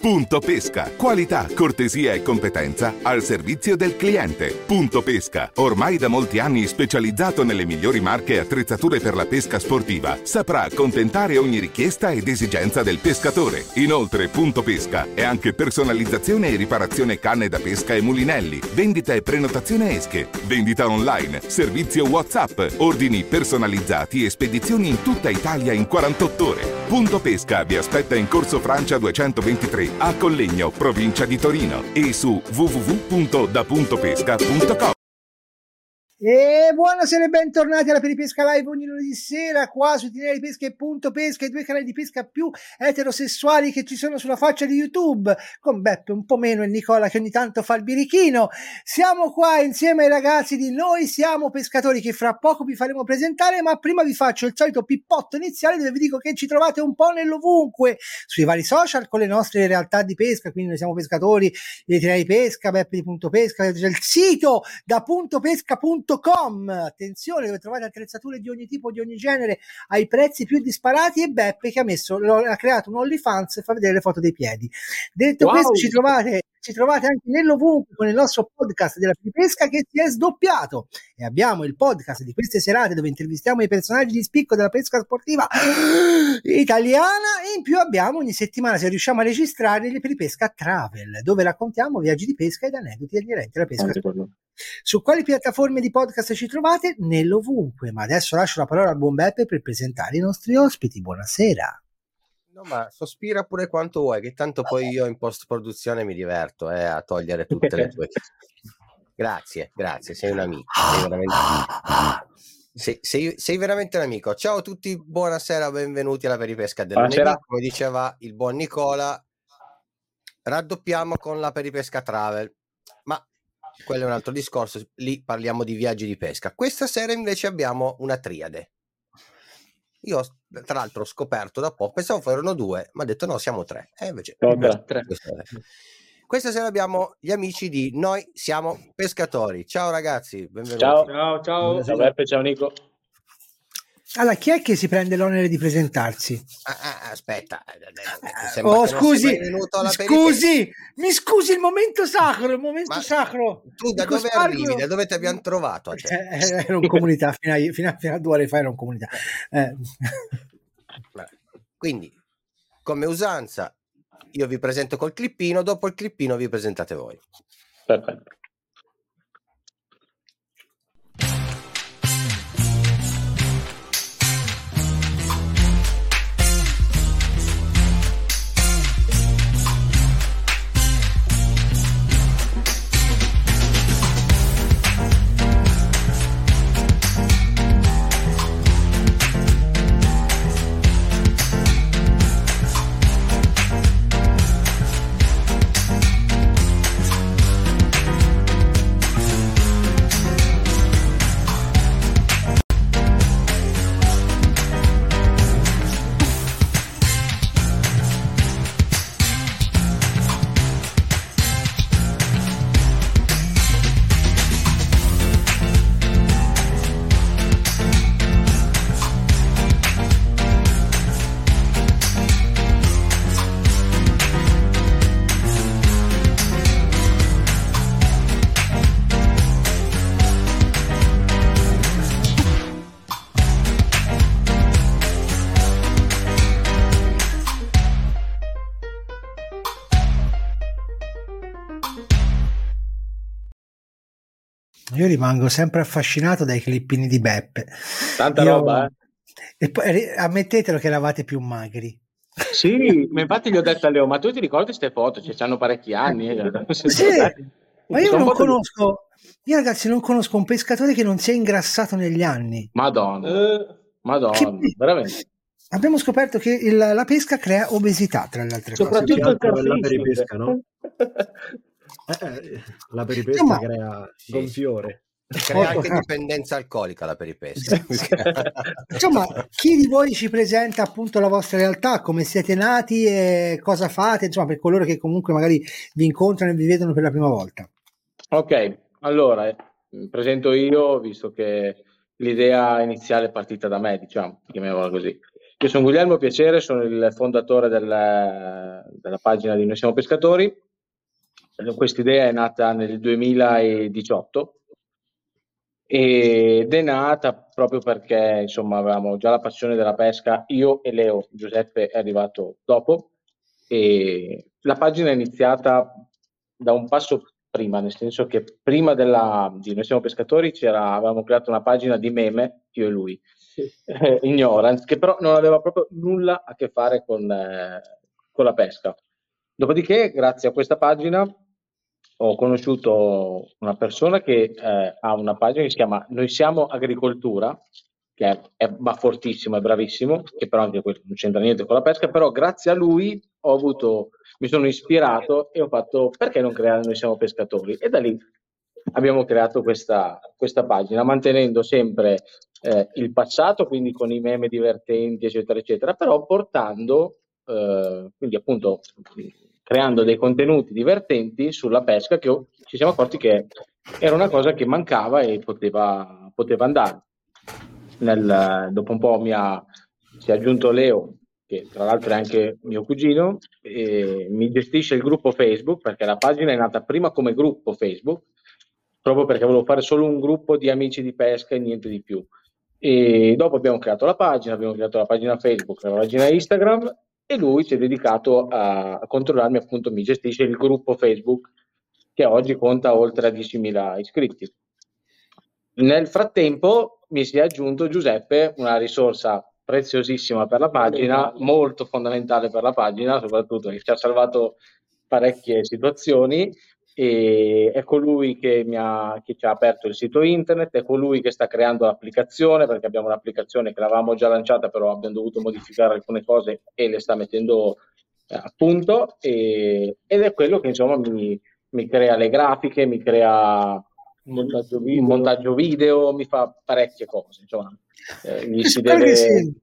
Punto Pesca. Qualità, cortesia e competenza al servizio del cliente. Punto Pesca. Ormai da molti anni specializzato nelle migliori marche e attrezzature per la pesca sportiva, saprà accontentare ogni richiesta ed esigenza del pescatore. Inoltre, Punto Pesca è anche personalizzazione e riparazione canne da pesca e mulinelli, vendita e prenotazione esche, vendita online, servizio WhatsApp, ordini personalizzati e spedizioni in tutta Italia in 48 ore. Punto Pesca vi aspetta in Corso Francia 223 a Collegno, provincia di Torino e su www.dapuntopesca.com. E buonasera e bentornati alla Peripesca Live ogni lunedì sera qua su Itinerari Pesca e Punto Pesca, i due canali di pesca più eterosessuali che ci sono sulla faccia di YouTube, con Beppe un po' meno e Nicola che ogni tanto fa il birichino. Siamo qua insieme ai ragazzi di Noi Siamo Pescatori che fra poco vi faremo presentare, ma prima vi faccio il solito pippotto iniziale dove vi dico che ci trovate un po' nell'ovunque, sui vari social con le nostre realtà di pesca, quindi Noi Siamo Pescatori, gli Itinerari Pesca, Beppe di Punto Pesca, il sito da puntopesca.com www.attrezzature.com attenzione dove trovate attrezzature di ogni tipo di ogni genere ai prezzi più disparati. E Beppe che ha messo ha creato un OnlyFans e fa vedere le foto dei piedi. Detto wow. questo ci trovate ci trovate anche nell'ovunque con il nostro podcast della pesca che si è sdoppiato e abbiamo il podcast di queste serate dove intervistiamo i personaggi di spicco della pesca sportiva italiana e in più abbiamo ogni settimana se riusciamo a registrare le pesca travel dove raccontiamo viaggi di pesca ed aneddoti inerenti alla pesca sportiva su quali piattaforme di podcast ci trovate? Nell'ovunque, ma adesso lascio la parola al buon Beppe per presentare i nostri ospiti. Buonasera. No, ma sospira pure quanto vuoi, che tanto poi io in post produzione mi diverto eh, a togliere tutte le tue. Grazie, grazie, sei un amico. Sei veramente, sei, sei, sei veramente un amico. Ciao a tutti, buonasera, benvenuti alla peripesca del lunedì. Come diceva il buon Nicola, raddoppiamo con la peripesca travel. Ma quello è un altro discorso, lì parliamo di viaggi di pesca. Questa sera invece abbiamo una triade. Io tra l'altro ho scoperto da poco, pensavo fossero due, ma ha detto no, siamo tre. E invece no, tre. Questa sera abbiamo gli amici di Noi siamo pescatori. Ciao ragazzi, benvenuti. Ciao, ciao, ciao. Ciao Beppe, ciao Nico. Allora, chi è che si prende l'onere di presentarsi? Ah, ah, aspetta, eh, oh, scusi, scusi, mi scusi il momento sacro, il momento Ma sacro. Tu da dove spargo... arrivi? Da dove ti abbiamo trovato? Eh, eh, ero in comunità, fino a, fino, a, fino a, due ore fa ero in comunità. Eh. Quindi, come usanza, io vi presento col clippino, dopo il clippino vi presentate voi. Perfetto. Io rimango sempre affascinato dai clippini di Beppe. Tanta Io... roba, eh? E poi ammettetelo che eravate più magri. Sì, ma infatti gli ho detto a Leo, ma tu ti ricordi queste foto? Ci hanno parecchi anni. Eh? Sì, ma io non conosco, io ragazzi non conosco un pescatore che non si è ingrassato negli anni. Madonna, eh, Madonna, che... veramente. Abbiamo scoperto che il, la pesca crea obesità, tra le altre Soprattutto cose. Soprattutto il per i pesca, no? Eh, eh, la peripesca Insomma, crea sì. gonfiore. Crea anche dipendenza alcolica la peripesca. Insomma, chi di voi ci presenta appunto la vostra realtà, come siete nati e cosa fate, insomma, per coloro che comunque magari vi incontrano e vi vedono per la prima volta. Ok, allora presento io, visto che l'idea iniziale è partita da me, diciamo, chiamiamola così. Io sono Guglielmo Piacere, sono il fondatore del, della pagina di Noi Siamo Pescatori. Questa idea è nata nel 2018 ed è nata proprio perché insomma avevamo già la passione della pesca, io e Leo, Giuseppe è arrivato dopo e la pagina è iniziata da un passo prima, nel senso che prima della, di Noi siamo pescatori c'era, avevamo creato una pagina di meme, io e lui, eh, Ignorance, che però non aveva proprio nulla a che fare con, eh, con la pesca. Dopodiché, grazie a questa pagina, ho conosciuto una persona che eh, ha una pagina che si chiama Noi siamo agricoltura, che è, è ma fortissimo, è bravissimo, che però anche questo non c'entra niente con la pesca, però grazie a lui ho avuto, mi sono ispirato e ho fatto perché non creare Noi siamo pescatori? E da lì abbiamo creato questa, questa pagina, mantenendo sempre eh, il passato, quindi con i meme divertenti, eccetera, eccetera, però portando, eh, quindi appunto creando dei contenuti divertenti sulla pesca che ci siamo accorti che era una cosa che mancava e poteva, poteva andare. Nel, dopo un po' mi ha, si è aggiunto Leo, che tra l'altro è anche mio cugino, e mi gestisce il gruppo Facebook perché la pagina è nata prima come gruppo Facebook, proprio perché volevo fare solo un gruppo di amici di pesca e niente di più. E dopo abbiamo creato la pagina, abbiamo creato la pagina Facebook, la pagina Instagram e lui si è dedicato a, a controllarmi, appunto mi gestisce il gruppo Facebook che oggi conta oltre 10.000 iscritti. Nel frattempo mi si è aggiunto Giuseppe, una risorsa preziosissima per la pagina, molto fondamentale per la pagina, soprattutto che ci ha salvato parecchie situazioni e è colui che, mi ha, che ci ha aperto il sito internet, è colui che sta creando l'applicazione perché abbiamo un'applicazione che l'avevamo già lanciata però abbiamo dovuto modificare alcune cose e le sta mettendo eh, a punto. E, ed è quello che insomma mi, mi crea le grafiche, mi crea montaggio video. montaggio video, mi fa parecchie cose insomma. Eh, gli si deve...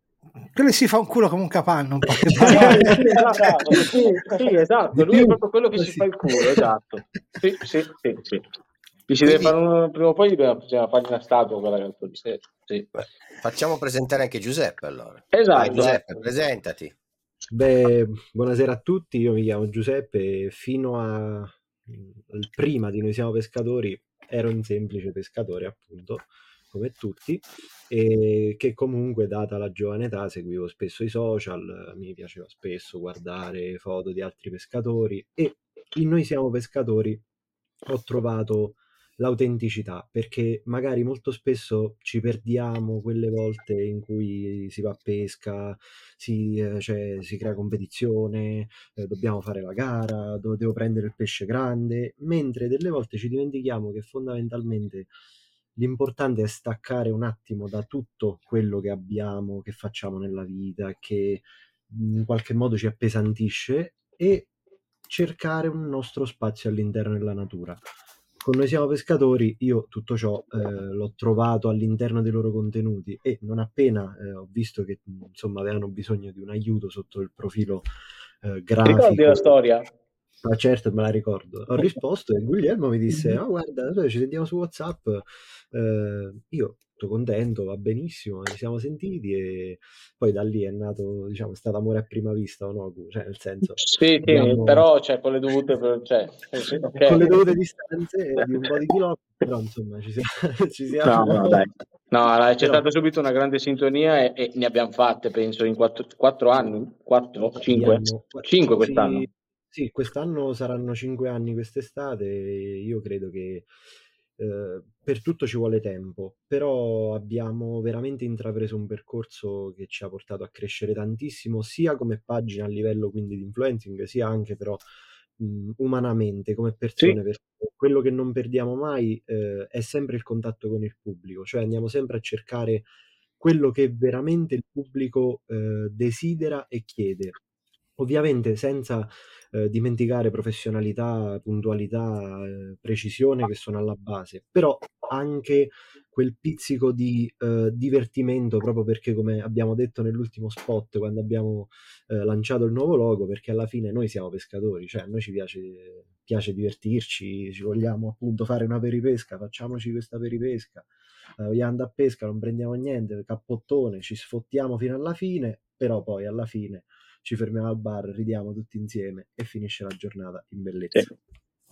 Quello si fa un culo come un capanno. Un po esatto, sì, sì, esatto, lui è proprio quello che si fa il culo, esatto. Sì, sì, sì, sì. Gli si deve fare un, prima o poi bisogna fare una pagina statua quella che sì, sì. Facciamo presentare anche Giuseppe allora. Esatto. Vai, Giuseppe, presentati. Beh, buonasera a tutti, io mi chiamo Giuseppe e fino a prima di Noi Siamo Pescatori ero un semplice pescatore appunto come tutti, e che comunque, data la giovane età, seguivo spesso i social, mi piaceva spesso guardare foto di altri pescatori e in Noi siamo pescatori ho trovato l'autenticità perché magari molto spesso ci perdiamo quelle volte in cui si va a pesca, si, eh, cioè, si crea competizione, eh, dobbiamo fare la gara, devo prendere il pesce grande, mentre delle volte ci dimentichiamo che fondamentalmente l'importante è staccare un attimo da tutto quello che abbiamo, che facciamo nella vita, che in qualche modo ci appesantisce e cercare un nostro spazio all'interno della natura. Con noi siamo pescatori, io tutto ciò eh, l'ho trovato all'interno dei loro contenuti e non appena eh, ho visto che insomma avevano bisogno di un aiuto sotto il profilo eh, grafico. Ricordi la storia? Ah, certo, me la ricordo. Ho risposto e Guglielmo mi disse: Ah, guarda, noi ci sentiamo su WhatsApp. Eh, io tutto contento, va benissimo, ci siamo sentiti e poi da lì è nato, diciamo, è stato amore a prima vista o no? Cioè, nel senso, sì, abbiamo... però cioè, con le dovute, cioè, okay. con le dovute distanze di un po' di chilometri, però insomma ci siamo. ci siamo... No, no, dai. No, c'è però... stata subito una grande sintonia e, e, ne abbiamo fatte, penso, in quattro, quattro anni, quattro, cinque, cinque quest'anno. Sì, sì, quest'anno saranno cinque anni quest'estate e io credo che eh, per tutto ci vuole tempo, però abbiamo veramente intrapreso un percorso che ci ha portato a crescere tantissimo, sia come pagina a livello quindi di influencing, sia anche però mh, umanamente come persone, sì. perché quello che non perdiamo mai eh, è sempre il contatto con il pubblico, cioè andiamo sempre a cercare quello che veramente il pubblico eh, desidera e chiede. Ovviamente senza eh, dimenticare professionalità, puntualità, eh, precisione che sono alla base, però anche quel pizzico di eh, divertimento proprio perché come abbiamo detto nell'ultimo spot quando abbiamo eh, lanciato il nuovo logo perché alla fine noi siamo pescatori cioè a noi ci piace, piace divertirci ci vogliamo appunto fare una peripesca facciamoci questa peripesca eh, vogliamo andare a pesca non prendiamo niente cappottone ci sfottiamo fino alla fine però poi alla fine ci fermiamo al bar, ridiamo tutti insieme e finisce la giornata in bellezza. Sì,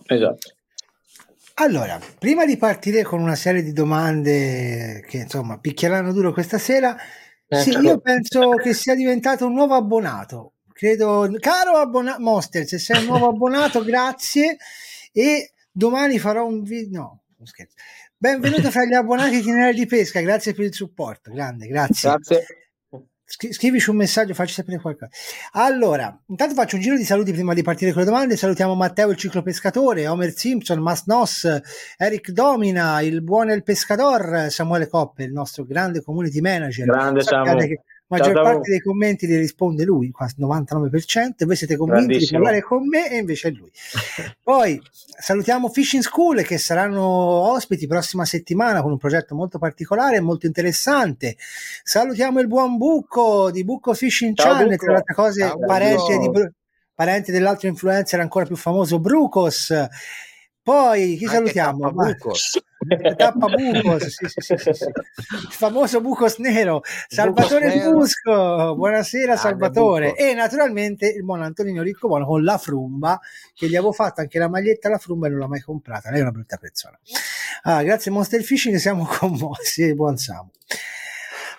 esatto. Allora, prima di partire con una serie di domande che insomma picchieranno duro questa sera, Eh, sì, certo. io penso che sia diventato un nuovo abbonato. Credo, caro abbona- Monster, se sei un nuovo abbonato, grazie. E domani farò un video. No, non scherzo. Benvenuto fra gli abbonati itinerari di pesca, grazie per il supporto, grande, grazie. Grazie. Scri- Scrivici un messaggio, facci sapere qualcosa. Allora, intanto faccio un giro di saluti prima di partire con le domande. Salutiamo Matteo il ciclopescatore, Homer Simpson, Mas Nos, Eric Domina, il buon El Pescador, Samuele Coppe, il nostro grande community manager. Grande Sappiate Samu. che la maggior Ciao, parte dei commenti li risponde lui, quasi 99%, e voi siete convinti di parlare con me e invece è lui. Poi salutiamo Fishing School che saranno ospiti prossima settimana con un progetto molto particolare e molto interessante. Salutiamo il buon Bucco di Bucco Fishing Ciao, Channel, Bucco. tra le altre cose Ciao, parente, di parente dell'altro influencer ancora più famoso Brucos. Poi chi Anche salutiamo? Tappabucos. Tappabucos, sì, sì, sì, sì, sì. il famoso Bucos Nero, Salvatore Nero. Busco, buonasera Salvatore e naturalmente il buon Antonino Riccobono con la frumba che gli avevo fatto anche la maglietta alla frumba e non l'ha mai comprata, lei è una brutta persona. Ah, grazie Monster Fishing siamo commossi, buon Samu.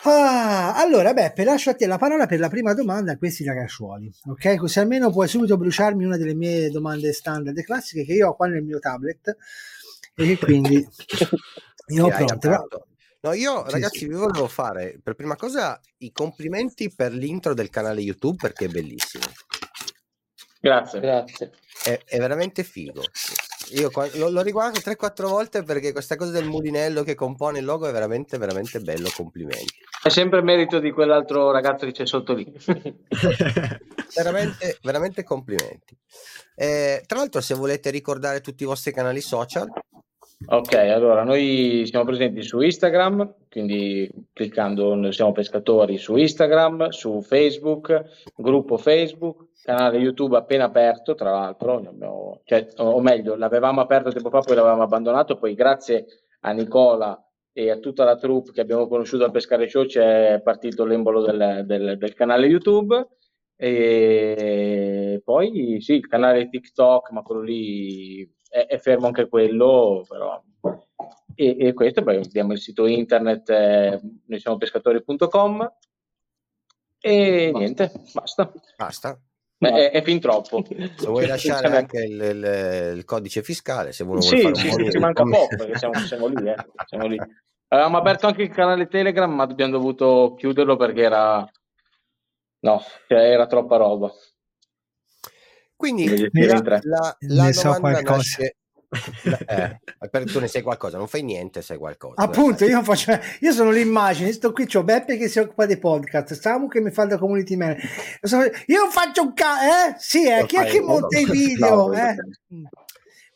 Ah, allora, Beppe, lascio a te la parola per la prima domanda a questi ragazzuoli, ok? Così almeno puoi subito bruciarmi una delle mie domande standard e classiche che io ho qua nel mio tablet e quindi io ho aperto. No, io Sì, ragazzi sì. vi volevo fare per prima cosa i complimenti per l'intro del canale YouTube perché è bellissimo. Grazie. Grazie. È, è veramente figo. Io qua- lo, l'ho riguardato 3-4 volte perché questa cosa del mulinello che compone il logo è veramente, veramente bello. Complimenti. È sempre merito di quell'altro ragazzo che c'è sotto lì. Veramente, veramente complimenti. Eh, tra l'altro, se volete ricordare tutti i vostri canali social, Ok, allora noi siamo presenti su Instagram, quindi cliccando siamo pescatori su Instagram, su Facebook, gruppo Facebook, canale YouTube appena aperto, tra l'altro, abbiamo- cioè, o meglio, l'avevamo aperto tempo fa, poi l'avevamo abbandonato, poi grazie a Nicola e a tutta la troupe che abbiamo conosciuto al Pescare Show c'è partito l'embolo del, del- del canale YouTube. E poi sì, il canale TikTok, ma quello lì è, è fermo anche quello, però. E, e questo, poi abbiamo il sito internet, eh, noi siamo pescatori.com e niente, basta. basta. È, è- è fin troppo. Se vuoi lasciare anche il, il- il codice fiscale, se vuole Sì, fare un sì, sì, ci manca poco perché siamo, siamo lì, eh, siamo lì. Avevamo aperto anche il canale Telegram, ma abbiamo dovuto chiuderlo perché era no, cioè era troppa roba. Quindi tre. la, la ne so domanda qualcosa. nasce... Eh, tu ne sai qualcosa, non fai niente, sai qualcosa. Appunto, io, faccio, io sono l'immagine, sto qui, c'ho Beppe che si occupa dei podcast, Samu che mi fa da community manager. Io faccio un ca... Eh? Sì, eh? Chi è che monta i video? Eh?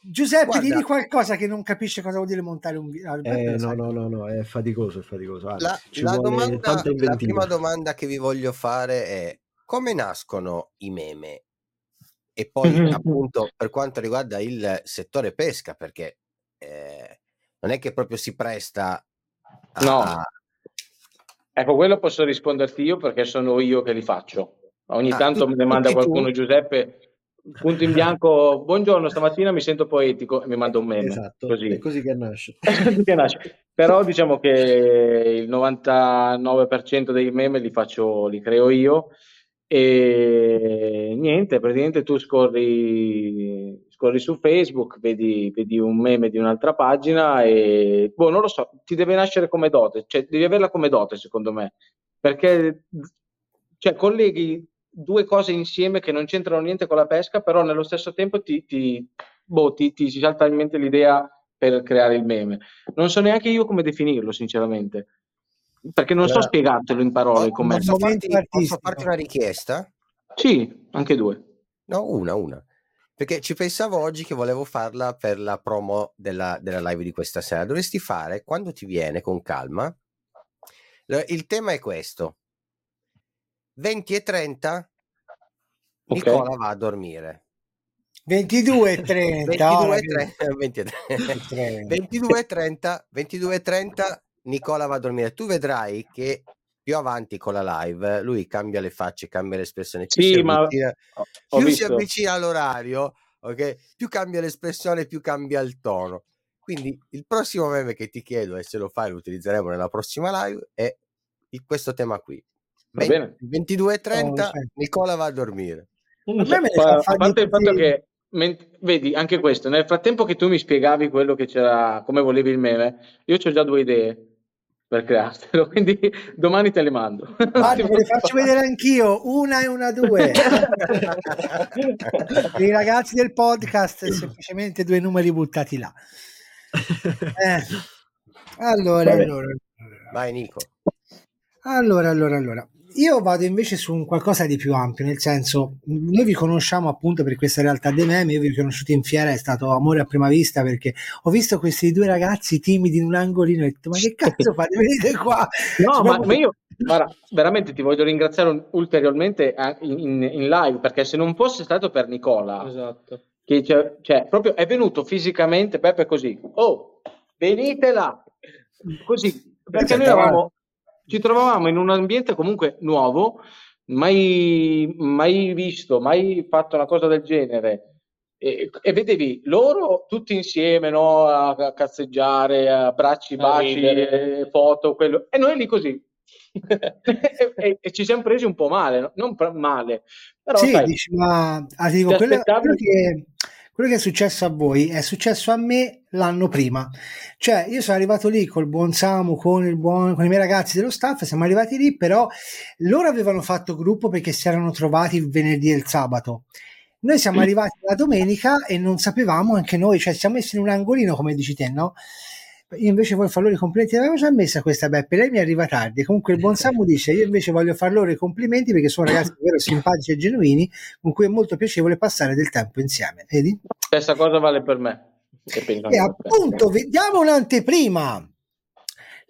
Giuseppe, Guarda- dimmi qualcosa che non capisce cosa vuol dire montare un video. Eh, no, no, no, no, è faticoso, è faticoso. Guarda, La, ci la domanda, la prima domanda che vi voglio fare è come nascono i meme? E poi appunto per quanto riguarda il settore pesca, perché eh, non è che proprio si presta a... No. Ecco, quello posso risponderti io perché sono io che li faccio. Ogni Ah, tanto tu- me ne manda tutti tu? qualcuno, Giuseppe, punto in bianco, buongiorno, stamattina mi sento poetico e mi manda un meme. Esatto, Così. è così che nasce. Che nasce. Però diciamo che il 99% dei meme li faccio, li creo io e niente, praticamente tu scorri, scorri su Facebook, vedi, vedi un meme di un'altra pagina e boh, non lo so, ti deve nascere come dote, cioè devi averla come dote secondo me, perché cioè, colleghi due cose insieme che non c'entrano niente con la pesca, però nello stesso tempo ti, ti, boh, ti, ti salta in mente l'idea per creare il meme. Non so neanche io come definirlo, sinceramente, perché non so Allora, spiegartelo in parole com'è. posso, Momento farti, posso farti una richiesta? Sì, anche due. No, una, una. Perché ci pensavo oggi che volevo farla per la promo della, della live di questa sera. Dovresti fare, quando ti viene, con calma, il tema è questo. 20 e 30, Ok. Nicola va a dormire. 22 e 30. 22 ora e che- 30, 20 e 30. 30. 22 e 30, 22 e 30, Nicola va a dormire. Tu vedrai che più avanti con la live, lui cambia le facce, cambia l'espressione. Più Sì, si ma avvicina, più si visto. avvicina all'orario, ok? Più cambia l'espressione, più cambia il tono. Quindi il prossimo meme che ti chiedo, e se lo fai lo utilizzeremo nella prossima live, è il- questo tema qui. Va 20 bene. 22.30, Oh. Nicola va a dormire. A me me ne Pa- fa a fare parte il fatto che vedi anche questo nel frattempo che tu mi spiegavi quello che c'era come volevi il meme io ho già due idee per creartelo quindi domani te le mando Guarda, le faccio vedere anch'io, una e una due. I ragazzi del podcast, semplicemente due numeri buttati là. Eh, Allora, allora, Vai Nico. allora, allora, allora. Io vado invece su un qualcosa di più ampio, nel senso, noi vi conosciamo appunto per questa realtà dei meme, io vi ho conosciuti in fiera, è stato amore a prima vista perché ho visto questi due ragazzi timidi in un angolino e ho detto ma che cazzo fate, venite qua. no ma, ma io guarda, veramente ti voglio ringraziare ulteriormente in, in- in live perché se non fosse stato per Nicola Esatto. che cioè, cioè, proprio è venuto fisicamente Peppe così oh venite là così perché noi eravamo ci trovavamo in un ambiente comunque nuovo mai, mai visto mai fatto una cosa del genere e, e vedevi loro tutti insieme no? a, a cazzeggiare a bracci A baci eh, foto quello e noi lì così e, e- e ci siamo presi un po' male no? non male però sì, sai, dici, ma ah, dico, Ti quello, aspettavi- quello che, quello che è successo a voi è successo a me l'anno prima. Cioè, io sono arrivato lì col buon Samu, con, il buon, con i miei ragazzi dello staff, siamo arrivati lì, però loro avevano fatto gruppo perché si erano trovati il venerdì e il sabato. Noi siamo arrivati la domenica e non sapevamo anche noi, cioè ci siamo messi in un angolino, come dici te, no? Io invece voglio far loro i complimenti, l'avevo già messa questa Beppe, lei mi arriva tardi. Comunque il buon Samu dice: Io invece voglio far loro i complimenti perché sono ragazzi davvero simpatici e genuini con cui è molto piacevole passare del tempo insieme. Vedi? stessa cosa vale per me E appunto, vediamo un'anteprima.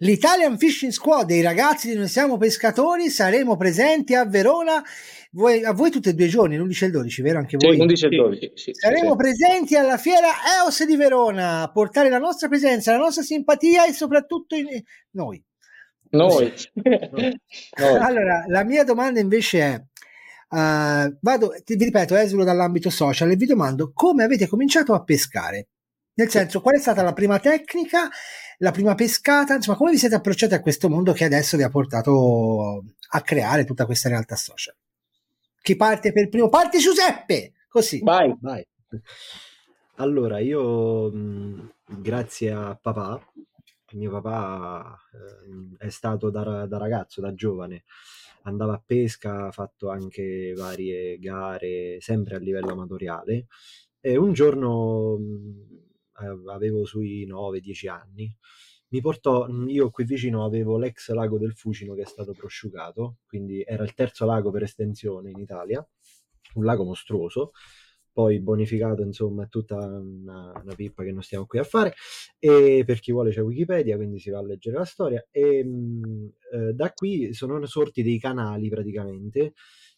L'Italian Fishing Squad dei ragazzi di Noi Siamo Pescatori saremo presenti a Verona. Voi, a voi tutti e due i giorni, l'11 e il 12, vero? Anche Sì, voi? 11 e 12 sì, sì, Saremo sì. presenti alla fiera EOS di Verona a portare la nostra presenza, la nostra simpatia e soprattutto in- noi. Noi. Noi. Allora, la mia domanda invece è: eh, vado, ti, vi ripeto, esulo dall'ambito social e vi domando come avete cominciato a pescare? Nel senso, qual è stata la prima tecnica, la prima pescata? Insomma, come vi siete approcciati a questo mondo che adesso vi ha portato a creare tutta questa realtà social? Chi parte per primo? Parte Giuseppe! Così. Vai. Vai. Allora, io mh, grazie a papà, mio papà eh, è stato da, da ragazzo, da giovane, andava a pesca, ha fatto anche varie gare, sempre a livello amatoriale, e un giorno mh, eh, avevo sui 9-10 anni, mi portò, io qui vicino avevo l'ex lago del Fucino che è stato prosciugato, quindi era il terzo lago per estensione in Italia, un lago mostruoso, poi bonificato, insomma, è tutta una, una pippa che non stiamo qui a fare. E per chi vuole c'è Wikipedia, quindi si va a leggere la storia. E mh, eh, da qui sono sorti dei canali praticamente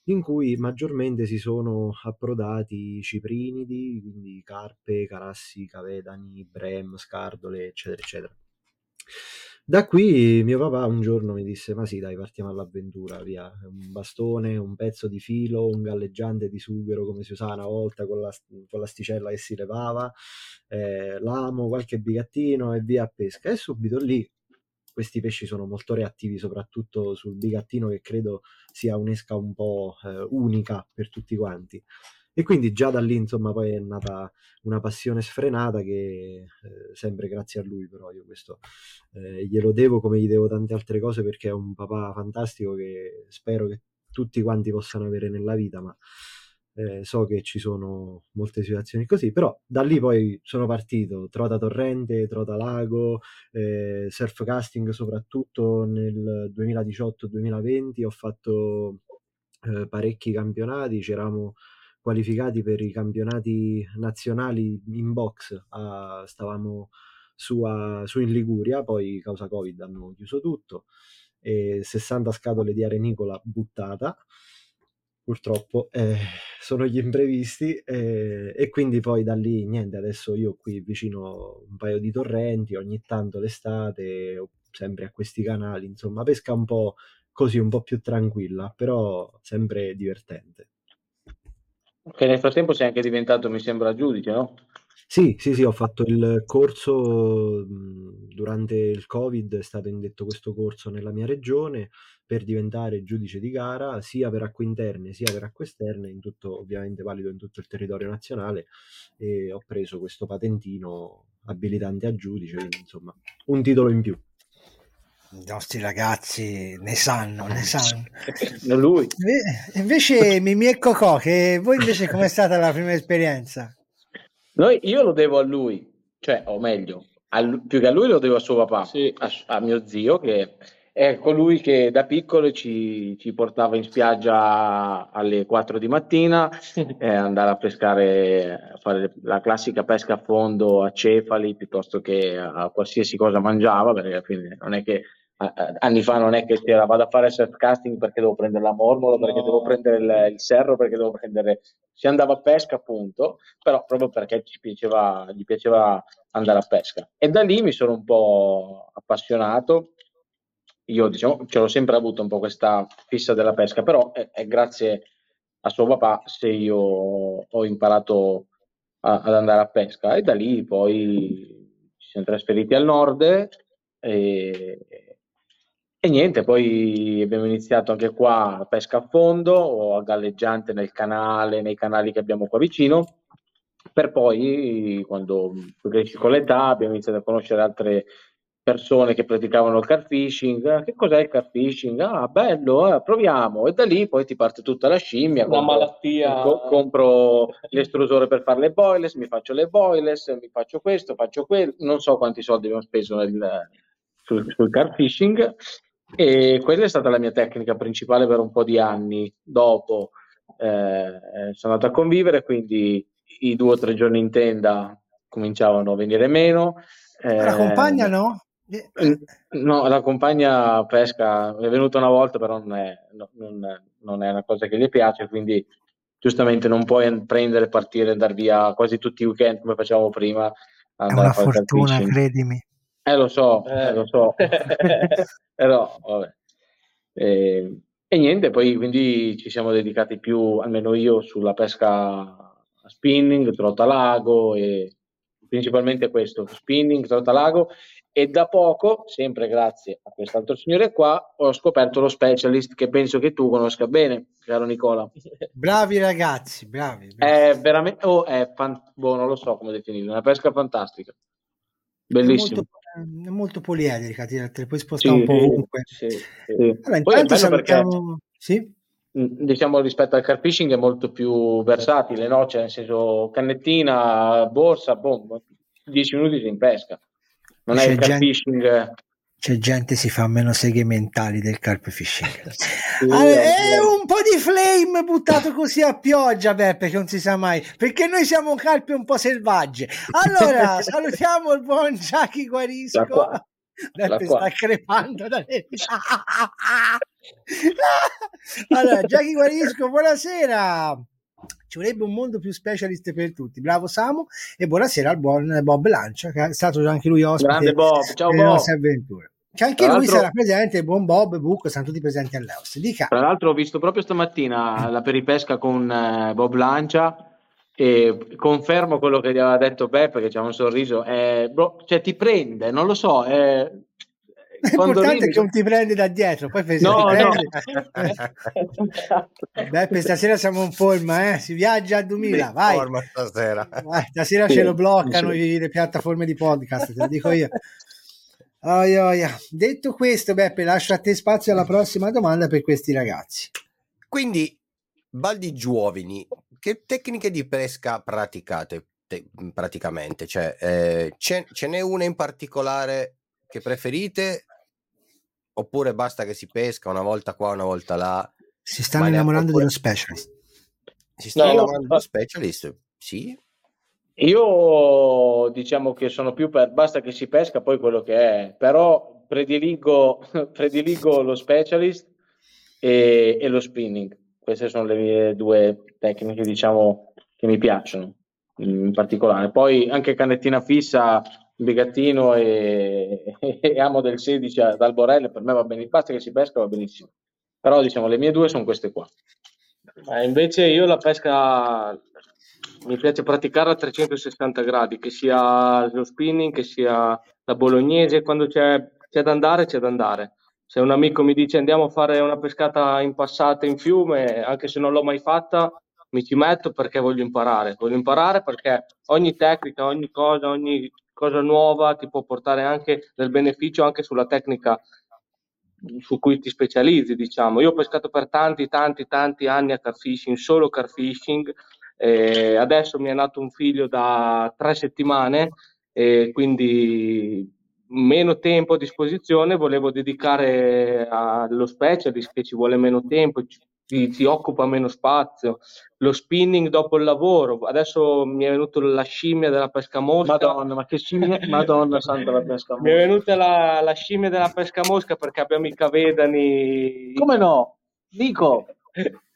in cui maggiormente si sono approdati ciprinidi, quindi carpe, carassi, cavedani, brem, scardole, eccetera, eccetera. Da qui mio papà un giorno mi disse: Ma sì, dai, partiamo all'avventura. Via, un bastone, un pezzo di filo, un galleggiante di sughero come si usava una volta con, la, con l'asticella che si levava, eh, l'amo, qualche bigattino e via a pesca. E subito lì questi pesci sono molto reattivi, soprattutto sul bigattino, che credo sia un'esca un po' eh, unica per tutti quanti. E quindi già da lì, insomma, poi è nata una passione sfrenata che eh, sempre grazie a lui, però io questo eh, glielo devo come gli devo tante altre cose perché è un papà fantastico che spero che tutti quanti possano avere nella vita, ma eh, so che ci sono molte situazioni così, però da lì poi sono partito, trota torrente, trota lago, eh, surf casting soprattutto nel 2018-2020, ho fatto eh, parecchi campionati, c'eravamo qualificati per i campionati nazionali in box, a, stavamo su, a, su, in Liguria, poi causa Covid hanno chiuso tutto, e 60 scatole di arenicola buttata, purtroppo eh, sono gli imprevisti eh, e quindi poi da lì niente, adesso io qui vicino un paio di torrenti, ogni tanto l'estate, sempre a questi canali, insomma pesca un po' così un po' più tranquilla, però sempre divertente. Che nel frattempo sei anche diventato, mi sembra, giudice, no? Sì, sì, sì, ho fatto il corso durante il Covid, è stato indetto questo corso nella mia regione per diventare giudice di gara sia per acque interne sia per acque esterne, in tutto, ovviamente valido in tutto il territorio nazionale e ho preso questo patentino abilitante a giudice, quindi insomma un titolo in più. I nostri ragazzi ne sanno, ne sanno. Non lui. Invece Mimì e Cocò, che voi invece com'è stata la prima esperienza? Noi, io lo devo a lui, cioè, o meglio, a, più che a lui lo devo a suo papà, Sì. a, a mio zio, che è colui che da piccolo ci, ci portava in spiaggia alle 4 di mattina e andare a pescare, a fare la classica pesca a fondo a cefali piuttosto che a qualsiasi cosa mangiava, perché alla fine non è che a- a- anni fa non è che c'era vado a fare surf casting perché devo prendere la mormola, perché No. devo prendere il, il serro, perché devo prendere... Si andava a pesca appunto, però proprio perché ci piaceva, gli piaceva andare a pesca. E da lì mi sono un po' appassionato. Io diciamo ce l'ho sempre avuto un po' questa fissa della pesca, però è, è grazie a suo papà se io ho imparato a- ad andare a pesca e da lì poi ci siamo trasferiti al nord e, e niente, poi abbiamo iniziato anche qua a pesca a fondo o a galleggiante nel canale, nei canali che abbiamo qua vicino, per poi quando cresci con l'età abbiamo iniziato a conoscere altre persone che praticavano il car fishing. Che cos'è il car fishing? Ah, bello, eh, proviamo. E da lì poi ti parte tutta la scimmia. Una compro- malattia. co- compro l'estrusore per fare le boilers, mi faccio le boilers, mi faccio questo, faccio quello. Non so quanti soldi abbiamo speso nel- sul, sul car fishing. E quella è stata la mia tecnica principale per un po' di anni. Dopo eh, sono andato a convivere, quindi i due o tre giorni in tenda cominciavano a venire meno. La Eh, compagna no? No, la compagna pesca è venuta una volta, però non è, no- non, non è una cosa che gli piace, quindi giustamente non puoi prendere, partire e andare via quasi tutti i weekend come facevamo prima. È una fortuna, credimi. Eh, lo so, Eh. eh, lo so. Però, vabbè. E, e niente, poi quindi ci siamo dedicati più, almeno io, sulla pesca a spinning, trottalago e principalmente questo, spinning, trottalago e da poco, sempre grazie a quest'altro signore qua, ho scoperto lo specialist che penso che tu conosca bene, caro Nicola. Bravi ragazzi, bravi. bravi. È veramente, oh, è fan- boh, non lo so come definirlo, una pesca fantastica. Bellissimo. molto, è molto poliedrica, ti te puoi spostare Sì, un po' ovunque. Sì, sì. Allora, Poi è intanto perché salutiamo... Sì? mh, diciamo rispetto al carfishing è molto più versatile, no? Cioè, nel senso, cannettina, borsa, boh, 10 minuti sei in pesca. Non è C'è il gente- carfishing. C'è gente che si fa meno seghe mentali del carp fishing. Allora, è è- un po' di flame buttato così a pioggia, Beppe, che non si sa mai, perché noi siamo carpi un po' selvagge. Allora, salutiamo il buon Giachi Guarisco. Da Beppe sta crepando dalle Allora, Giachi Guarisco, buonasera. Ci vorrebbe un mondo più specialist per tutti. Bravo Samu e buonasera al buon Bob Lancia, che è stato anche lui ospite Grande Bob, ciao delle Bob. nostre avventure. Che anche Tra lui sarà presente, il buon Bob, Bucco, saranno tutti presenti all'Eos. Dica. Tra l'altro ho visto proprio stamattina la peripesca con eh, Bob Lancia e confermo quello che gli aveva detto Beppe, che c'ha un sorriso, eh, bro, cioè ti prende, non lo so, eh, L'importante è che non ti prendi da dietro, poi se No, no. Beppe, stasera siamo in forma, eh? si viaggia a 2000, vai. Forma stasera. Vai, stasera Sì, ce lo bloccano sì. le piattaforme di podcast, te lo dico io. Oi, oi. Detto questo, Beppe, lascio a te spazio alla prossima domanda per questi ragazzi. Quindi, Baldi Giovini, che tecniche di pesca praticate te- praticamente? Cioè, eh, ce, ce n'è una in particolare che preferite? Oppure basta che si pesca una volta qua, una volta là? Si stanno innamorando oppure- dello specialist. Si sta No, innamorando no. dello specialist? Sì? Io diciamo che sono più per basta che si pesca poi quello che è, però prediligo, prediligo lo specialist e, e lo spinning. Queste sono le mie due tecniche, diciamo, che mi piacciono in particolare. Poi anche canettina fissa bigattino e, e amo del 16 ad Alborelle, per me va bene, basta che si pesca va benissimo. Però diciamo le mie due sono queste qua. Ma invece io la pesca mi piace praticare a 360 gradi, che sia lo spinning, che sia la bolognese, quando c'è, c'è da andare, c'è da andare. Se un amico mi dice andiamo a fare una pescata in passata in fiume, anche se non l'ho mai fatta, mi ci metto perché voglio imparare. Voglio imparare perché ogni tecnica, ogni cosa, ogni cosa nuova ti può portare anche del beneficio anche sulla tecnica su cui ti specializzi, diciamo. Io ho pescato per tanti, tanti, tanti anni a carfishing, solo carfishing. Eh, adesso mi è nato un figlio da tre settimane e quindi meno tempo a disposizione volevo dedicare allo specialist che ci vuole meno tempo, ti, ti, occupa meno spazio. Lo spinning dopo il lavoro, adesso mi è venuta la scimmia della pesca mosca. Madonna, ma che scimmia? Madonna santa la pesca mosca. Mi è venuta la, la scimmia della pesca mosca perché abbiamo i cavedani. Come no? Dico.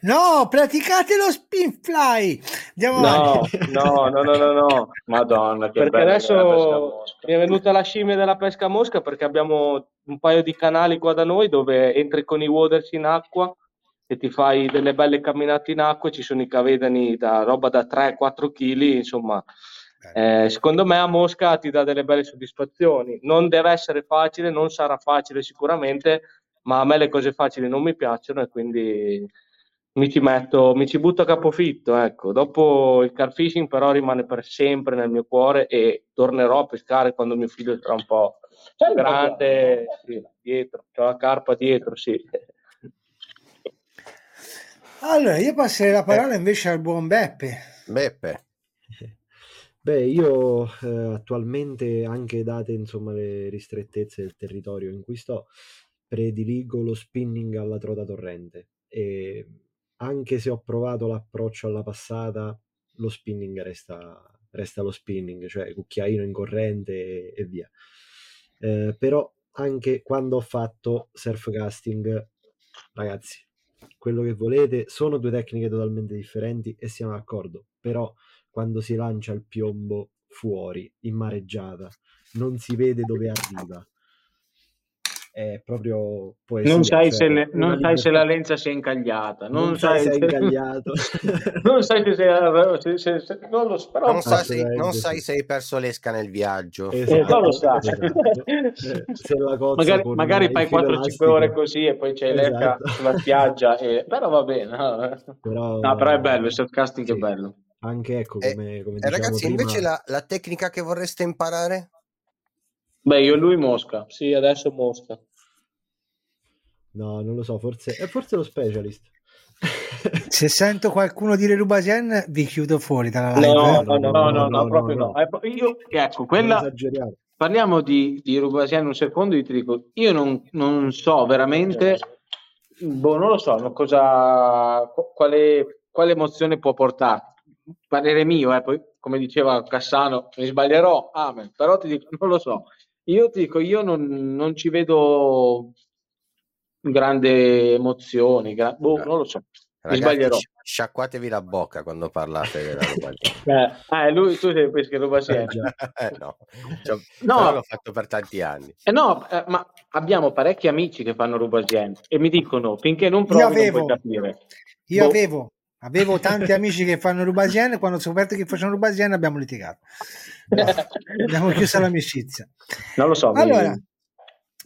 No, praticate lo spin fly. Andiamo no, no, no, no, no, no, Madonna. perché adesso mi è venuta la scimmia della pesca mosca perché abbiamo un paio di canali qua da noi dove entri con i waders in acqua e ti fai delle belle camminate in acqua, ci sono i cavedani da roba da 3-4 kg, insomma, eh, secondo me a Mosca ti dà delle belle soddisfazioni. Non deve essere facile, non sarà facile sicuramente, ma a me le cose facili non mi piacciono e quindi mi ci metto, mi ci butto a capofitto. Ecco. Dopo il car fishing però rimane per sempre nel mio cuore e tornerò a pescare quando mio figlio sarà un po' grande, sì, dietro, c'ho la carpa dietro, sì. Allora, io passerei la parola invece al buon Beppe. Beppe. Beh, io eh, attualmente, anche date insomma le ristrettezze del territorio in cui sto, prediligo lo spinning alla trota torrente e anche se ho provato l'approccio alla passata, lo spinning resta, resta lo spinning, cioè cucchiaino in corrente e, e via. Eh, però anche quando ho fatto surf casting, ragazzi, quello che volete, sono due tecniche totalmente differenti e siamo d'accordo, però quando si lancia il piombo fuori, in mareggiata, non si vede dove arriva. È proprio poesia. Non sai, cioè, se, le, non sai se, la lenza si è incagliata, non, non sai se è incagliato. non sai se, se, se, se non lo so, però non, sa se, non sai se hai perso l'esca nel viaggio. Esatto, non lo sa. Esatto. magari, magari fai 4-5 ore così e poi c'è esatto. l'esca sulla spiaggia, e... però va bene. No, però, no, però è bello, il surfcasting sì. è bello. Anche ecco, come, come eh, ragazzi, prima... invece la, la tecnica che vorreste imparare? Beh, io lui Mosca. Sì, adesso Mosca. No, non lo so, forse è forse lo specialist. Se sento qualcuno dire Rubasien, vi chiudo fuori dalla live. No, no, no, no, no, no, proprio no. Io, ecco, quella... Parliamo di, di Rubasien un secondo, io ti dico, io non, non so veramente, boh, non lo so, cosa, quale, quale emozione può portare. Parere mio, eh, poi come diceva Cassano, mi sbaglierò, amen, però ti dico, non lo so. Io ti dico, io non, non ci vedo grande emozioni, gra- boh, non lo so. Ragazzi, sbaglierò. Sciacquatevi la bocca quando parlate della roba eh, eh, lui, tu sei pesche roba sia. eh, no, cioè, no. l'ho fatto per tanti anni. Eh, no, eh, ma abbiamo parecchi amici che fanno Rubasien e mi dicono finché non provi io avevo, non puoi capire. Io boh. avevo, avevo tanti amici che fanno Rubasien quando ho scoperto che facevano Rubasien abbiamo litigato. No, abbiamo chiuso l'amicizia. Non lo so. Allora, mi...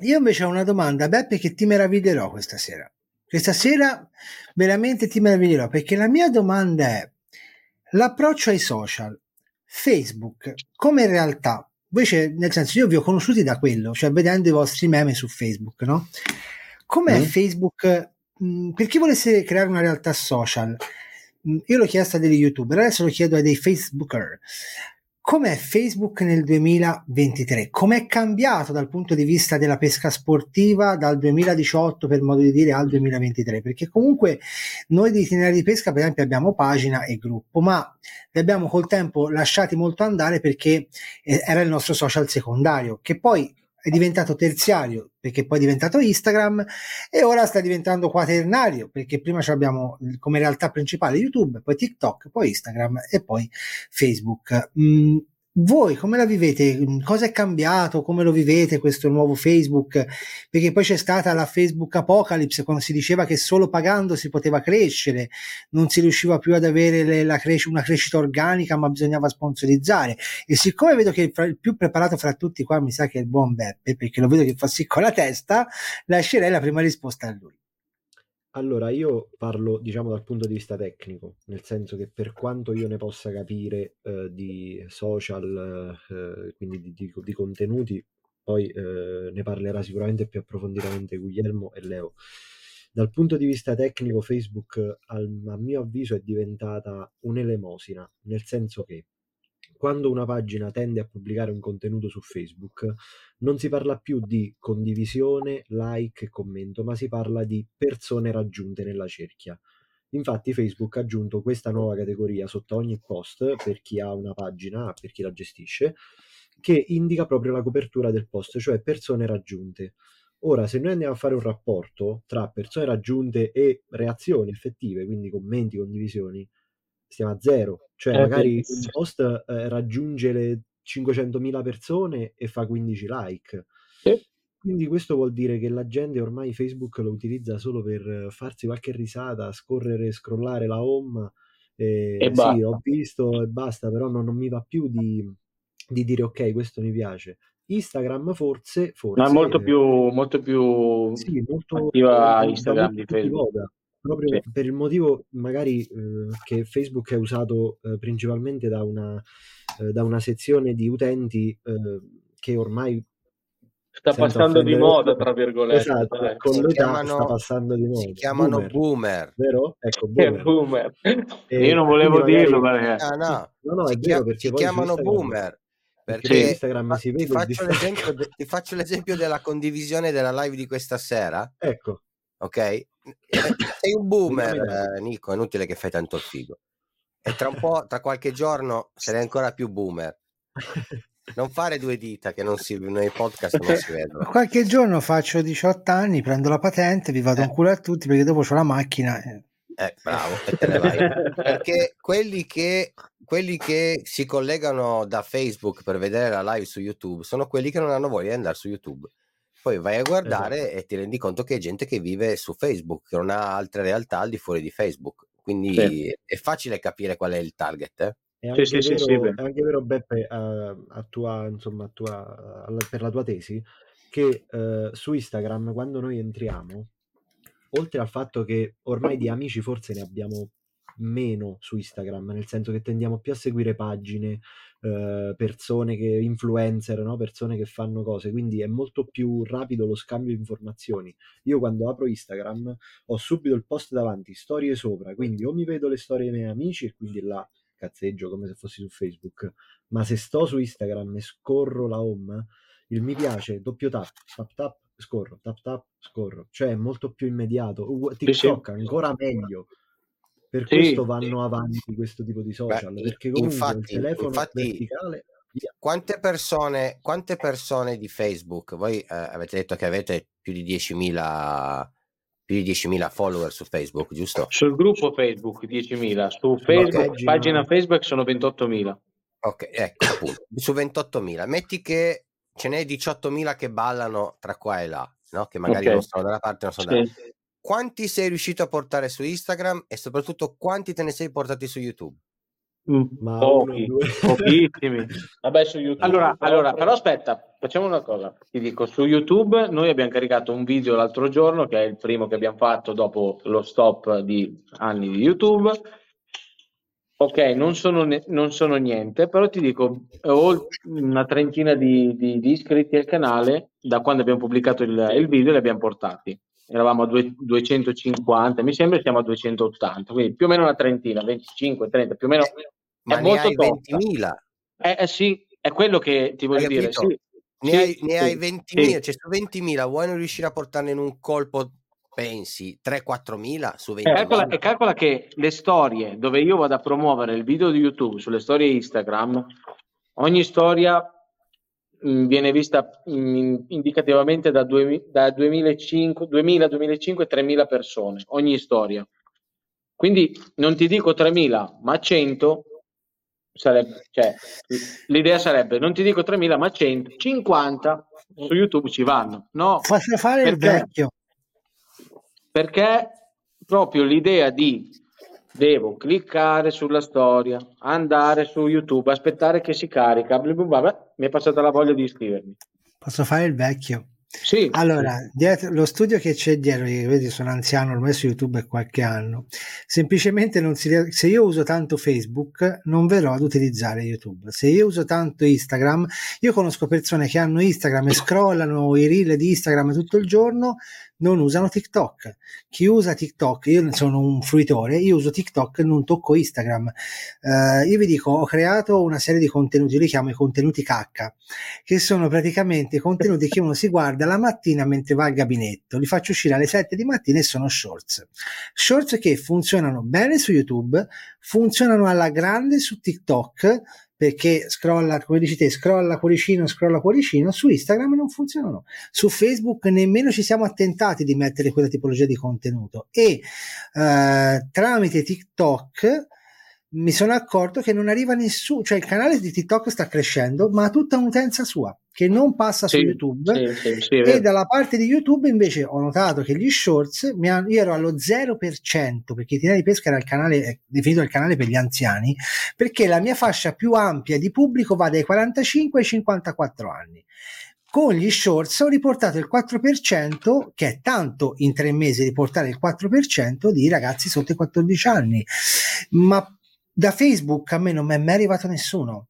Io invece ho una domanda, Beppe, che ti meraviglierò questa sera. Questa sera veramente ti meraviglierò perché la mia domanda è l'approccio ai social, Facebook, come in realtà, invece nel senso io vi ho conosciuti da quello, cioè vedendo i vostri meme su Facebook, no? Com'è mm. Facebook? Mh, per chi volesse creare una realtà social, mh, mm, io l'ho chiesto a degli youtuber, adesso lo chiedo a dei facebooker com'è Facebook nel 2023? Com'è cambiato dal punto di vista della pesca sportiva dal 2018 per modo di dire al 2023? Perché comunque noi di itinerari di pesca per esempio abbiamo pagina e gruppo, ma li abbiamo col tempo lasciati molto andare perché eh, era il nostro social secondario, che poi è diventato terziario perché poi è diventato Instagram e ora sta diventando quaternario perché prima abbiamo come realtà principale YouTube, poi TikTok, poi Instagram e poi Facebook. Mm, voi come la vivete? Cosa è cambiato? Come lo vivete questo nuovo Facebook? Perché poi c'è stata la Facebook Apocalypse quando si diceva che solo pagando si poteva crescere, non si riusciva più ad avere le, la cres- una crescita organica, ma bisognava sponsorizzare. E siccome vedo che il, il, più preparato fra tutti qua mi sa che è il buon Beppe, perché lo vedo che fa sì con la testa, lascerei la prima risposta a lui. Allora, io parlo, diciamo, dal punto di vista tecnico, nel senso che per quanto io ne possa capire eh, di social, eh, quindi di, di, di, contenuti, poi eh, ne parlerà sicuramente più approfonditamente Guglielmo e Leo. Dal punto di vista tecnico, Facebook, al, a mio avviso, è diventata un'elemosina, nel senso che quando una pagina tende a pubblicare un contenuto su Facebook, non si parla più di condivisione, like e commento, ma si parla di persone raggiunte nella cerchia. Infatti Facebook ha aggiunto questa nuova categoria sotto ogni post per chi ha una pagina, per chi la gestisce, che indica proprio la copertura del post, cioè persone raggiunte. Ora, se noi andiamo a fare un rapporto tra persone raggiunte e reazioni effettive, quindi commenti, condivisioni, stiamo a zero. Cioè, eh, magari un post eh, raggiunge le 500.000 persone e fa 15 like. Sì. Quindi questo vuol dire che la gente ormai Facebook lo utilizza solo per farsi qualche risata, scorrere, scrollare la home. E, e sì, ho visto e basta, però non, non mi va più di, di, dire ok, questo mi piace. Instagram forse, forse Ma è molto più, molto più sì, molto, attiva Instagram di Facebook. Moda proprio sì. per il motivo magari eh, che Facebook è usato eh, principalmente da una, eh, da una, sezione di utenti eh, che ormai sta passando di moda, tra virgolette. Esatto, con l'età chiamano, sta passando di moda. Si chiamano boomer, boomer. vero? Ecco, boomer. boomer. Io non volevo dirlo, magari... perché... Ah, no. no, no, è si vero, perché si chiamano boomer. Perché Instagram si vede ti, faccio de, ti faccio l'esempio della condivisione della live di questa sera. Ecco. Ok? Eh, sei un boomer, eh, Nico, è inutile che fai tanto il figo. E tra un po', tra qualche giorno, sarai ancora più boomer. Non fare due dita che non si, nei podcast non si vedono. Qualche giorno faccio 18 anni, prendo la patente, vi vado eh. un culo a tutti perché dopo ho la macchina. Eh, eh bravo, perché quelli che, quelli che si collegano da Facebook per vedere la live su YouTube sono quelli che non hanno voglia di andare su YouTube. Poi vai a guardare esatto. e ti rendi conto che è gente che vive su Facebook, che non ha altre realtà al di fuori di Facebook. Quindi sì. è facile capire qual è il target. Eh? È anche, sì, vero, sì, è anche vero, Beppe, uh, a tua, insomma, a tua, uh, per la tua tesi, che uh, su Instagram quando noi entriamo, oltre al fatto che ormai di amici forse ne abbiamo meno su Instagram, nel senso che tendiamo più a seguire pagine, eh, persone che influencer, no? persone che fanno cose, quindi è molto più rapido lo scambio di informazioni. Io quando apro Instagram ho subito il post davanti, storie sopra, quindi o mi vedo le storie dei miei amici e quindi là cazzeggio come se fossi su Facebook, ma se sto su Instagram e scorro la home, il mi piace, doppio tap, tap tap, scorro, tap tap, scorro, cioè è molto più immediato. TikTok ancora meglio per sì, questo vanno sì. avanti questo tipo di social, Beh, perché comunque infatti, il telefono infatti, verticale... Quante persone, quante persone di Facebook, voi eh, avete detto che avete più di 10.000 più di 10.000 follower su Facebook, giusto? Sul gruppo Facebook 10.000, su Facebook, okay, pagina Facebook sono 28.000. Ok, ecco appunto, su 28.000. Metti che ce n'è 18.000 che ballano tra qua e là, no? che magari okay. non sono da una parte, non sono sì. dall'altra quanti sei riuscito a portare su Instagram e soprattutto quanti te ne sei portati su YouTube? Mm, Ma pochi, pochissimi. Vabbè, su YouTube. Allora, allora, però aspetta, facciamo una cosa. Ti dico, su YouTube noi abbiamo caricato un video l'altro giorno, che è il primo che abbiamo fatto dopo lo stop di anni di YouTube. Ok, non sono, ne- non sono niente, però ti dico, ho una trentina di, di, di, iscritti al canale da quando abbiamo pubblicato il, il video li abbiamo portati eravamo a due, 250, mi sembra siamo a 280, quindi più o meno una trentina, 25, 30, più o meno. Ma è molto 20.000. Eh, eh, sì, è quello che ti voglio dire. Sì, ne, sì, hai, ne hai 20.000, sì. cioè su 20.000 vuoi non riuscire a portarne in un colpo, pensi, 3-4 mila su 20.000? Eh, calcola, e calcola che le storie dove io vado a promuovere il video di YouTube sulle storie Instagram, ogni storia viene vista mm, indicativamente da, due, da 2005, 2000, 2005, 3000 persone ogni storia. Quindi non ti dico 3000, ma 100 sarebbe, cioè, l'idea sarebbe, non ti dico 3.000, ma 100, 50 su YouTube ci vanno. No, Faccio fare il vecchio. Perché proprio l'idea di devo cliccare sulla storia, andare su YouTube, aspettare che si carica, vabbè, mi è passata la voglia di iscrivermi. Posso fare il vecchio? Sì. Allora, dietro, lo studio che c'è dietro, vedi, sono anziano, ormai su YouTube è qualche anno. Semplicemente non si, se io uso tanto Facebook, non verrò ad utilizzare YouTube. Se io uso tanto Instagram, io conosco persone che hanno Instagram e scrollano i reel di Instagram tutto il giorno, non usano TikTok. Chi usa TikTok, io sono un fruitore, io uso TikTok e non tocco Instagram. Uh, io vi dico, ho creato una serie di contenuti, io li chiamo i contenuti cacca, che sono praticamente contenuti che uno si guarda la mattina mentre va al gabinetto, li faccio uscire alle 7 di mattina e sono shorts. Shorts che funzionano bene su YouTube, funzionano alla grande su TikTok, perché scrolla, come dici te, scrolla cuoricino, scrolla cuoricino, su Instagram non funzionano. Su Facebook nemmeno ci siamo attentati di mettere quella tipologia di contenuto e eh, tramite TikTok mi sono accorto che non arriva nessuno, cioè il canale di TikTok sta crescendo, ma ha tutta un'utenza sua che non passa sì, su YouTube. sì, sì, e dalla parte di YouTube invece ho notato che gli shorts mi hanno, io ero allo 0% perché Tina di Pesca era il canale definito il canale per gli anziani perché la mia fascia più ampia di pubblico va dai 45 ai 54 anni. Con gli shorts ho riportato il 4%, che è tanto in tre mesi riportare il 4% di ragazzi sotto i 14 anni. Ma da Facebook a me non mi è mai arrivato nessuno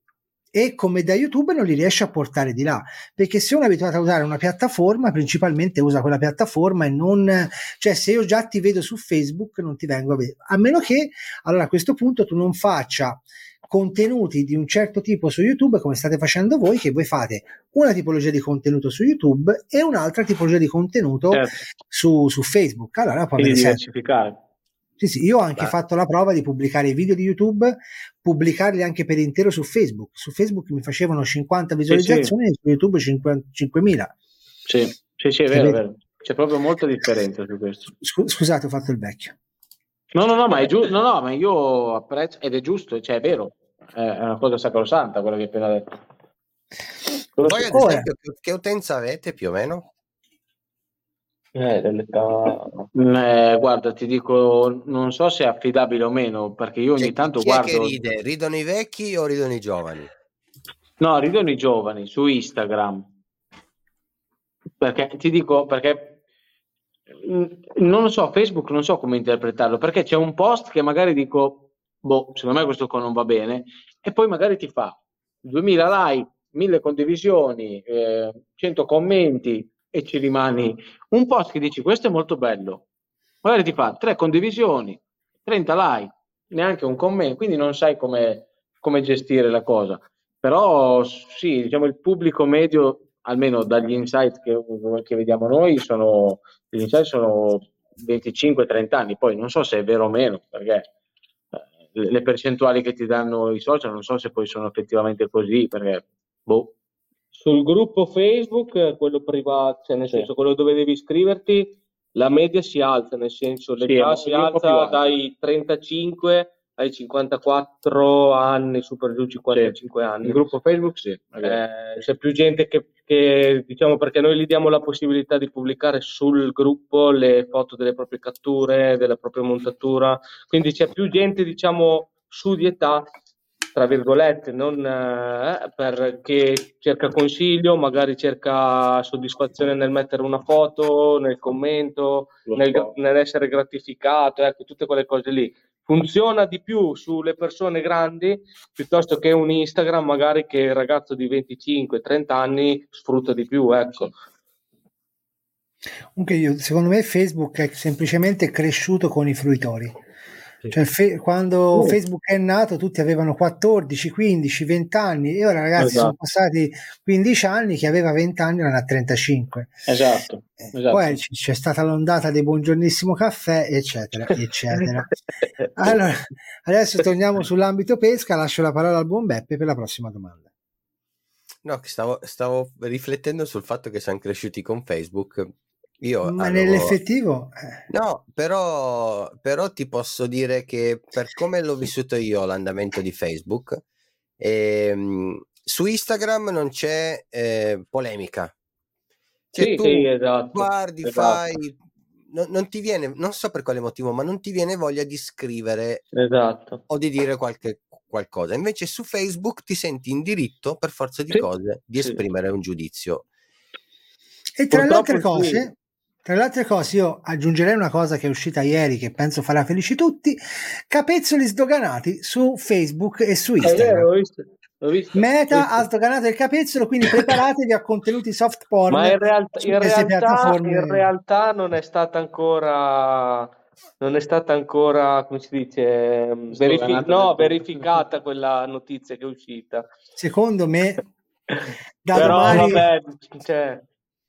e come da YouTube non li riesce a portare di là perché se uno è abituato a usare una piattaforma principalmente usa quella piattaforma e non cioè se io già ti vedo su Facebook non ti vengo a vedere a meno che allora a questo punto tu non faccia contenuti di un certo tipo su YouTube come state facendo voi che voi fate una tipologia di contenuto su YouTube e un'altra tipologia di contenuto certo. su, su Facebook. Allora poi diversificare sì, sì, io ho anche Beh. fatto la prova di pubblicare i video di YouTube, pubblicarli anche per intero su Facebook. Su Facebook mi facevano 50 visualizzazioni sì, sì. e su YouTube 5, 5.000. Sì, sì, sì, è vero, è vero. C'è proprio molta differenza su questo. Scusate, ho fatto il vecchio. No, no, no, ma è giusto, no, no, ma io apprezzo, ed è giusto, cioè è vero, è una cosa sacrosanta quella che hai appena detto. Voi ad esempio, che utenza avete più o meno? Eh, dell'età... Eh, guarda, ti dico, non so se è affidabile o meno, perché io ogni cioè, tanto chi guardo... Che ride? Ridono i vecchi o ridono i giovani? No, ridono i giovani su Instagram. Perché ti dico, perché mm, non lo so, Facebook non so come interpretarlo, perché c'è un post che magari dico, boh, secondo me questo qua non va bene, e poi magari ti fa 2000 like, 1000 condivisioni, eh, 100 commenti, e ci rimani un post che dici questo è molto bello, magari ti fa tre condivisioni, 30 like, neanche un commento, quindi non sai come, come gestire la cosa. Però sì, diciamo il pubblico medio, almeno dagli insight che, che vediamo noi, sono, gli insight sono 25-30 anni, poi non so se è vero o meno, perché eh, le percentuali che ti danno i social non so se poi sono effettivamente così, perché boh, sul gruppo Facebook, quello privato, cioè nel sì. senso quello dove devi iscriverti, la media si alza, nel senso l'età sì, si alza dai 35 ai 54 anni, su per giù 55 sì. anni. Il gruppo Facebook sì. Eh, c'è più gente che, che, diciamo, perché noi gli diamo la possibilità di pubblicare sul gruppo le foto delle proprie catture, della propria montatura, quindi c'è più gente, diciamo, su di età tra virgolette, non eh, perché cerca consiglio, magari cerca soddisfazione nel mettere una foto, nel commento, nel, nell'essere gratificato, ecco, tutte quelle cose lì. Funziona di più sulle persone grandi piuttosto che un Instagram, magari che il ragazzo di 25-30 anni sfrutta di più, ecco. Comunque io, secondo me Facebook è semplicemente cresciuto con i fruitori cioè, fe- quando uh. Facebook è nato tutti avevano 14, 15, 20 anni e ora ragazzi esatto. sono passati 15 anni, chi aveva 20 anni era a 35. Esatto, eh, esatto. Poi c- c'è stata l'ondata dei buongiornissimo caffè, eccetera, eccetera. allora, adesso torniamo sull'ambito pesca, lascio la parola al buon Beppe per la prossima domanda. No, stavo, stavo riflettendo sul fatto che siamo cresciuti con Facebook io Ma avevo... nell'effettivo... Eh. No, però, però ti posso dire che per come l'ho vissuto io l'andamento di Facebook, Ehm, su Instagram non c'è eh, polemica. Cioè, Sì, tu sì, esatto. guardi, esatto. fai, no- non ti viene, non so per quale motivo, ma non ti viene voglia di scrivere Esatto. o di dire qualche qualcosa. Invece su Facebook ti senti in diritto, per forza di Sì, cose, di sì. esprimere un giudizio. E tra le Purtroppo altre sì. cose, tra le altre cose, io aggiungerei una cosa che è uscita ieri che penso farà felici tutti: capezzoli sdoganati su Facebook e su È vero, Instagram. ho visto. Ho visto. Meta Ho ha visto. sdoganato il capezzolo, quindi preparatevi a contenuti soft porn Ma in realtà, in, realtà, in realtà non è stata ancora non è stata ancora come si dice verifi- Sdoganata no, verificata quella notizia che è uscita Secondo me, da però domani vabbè cioè,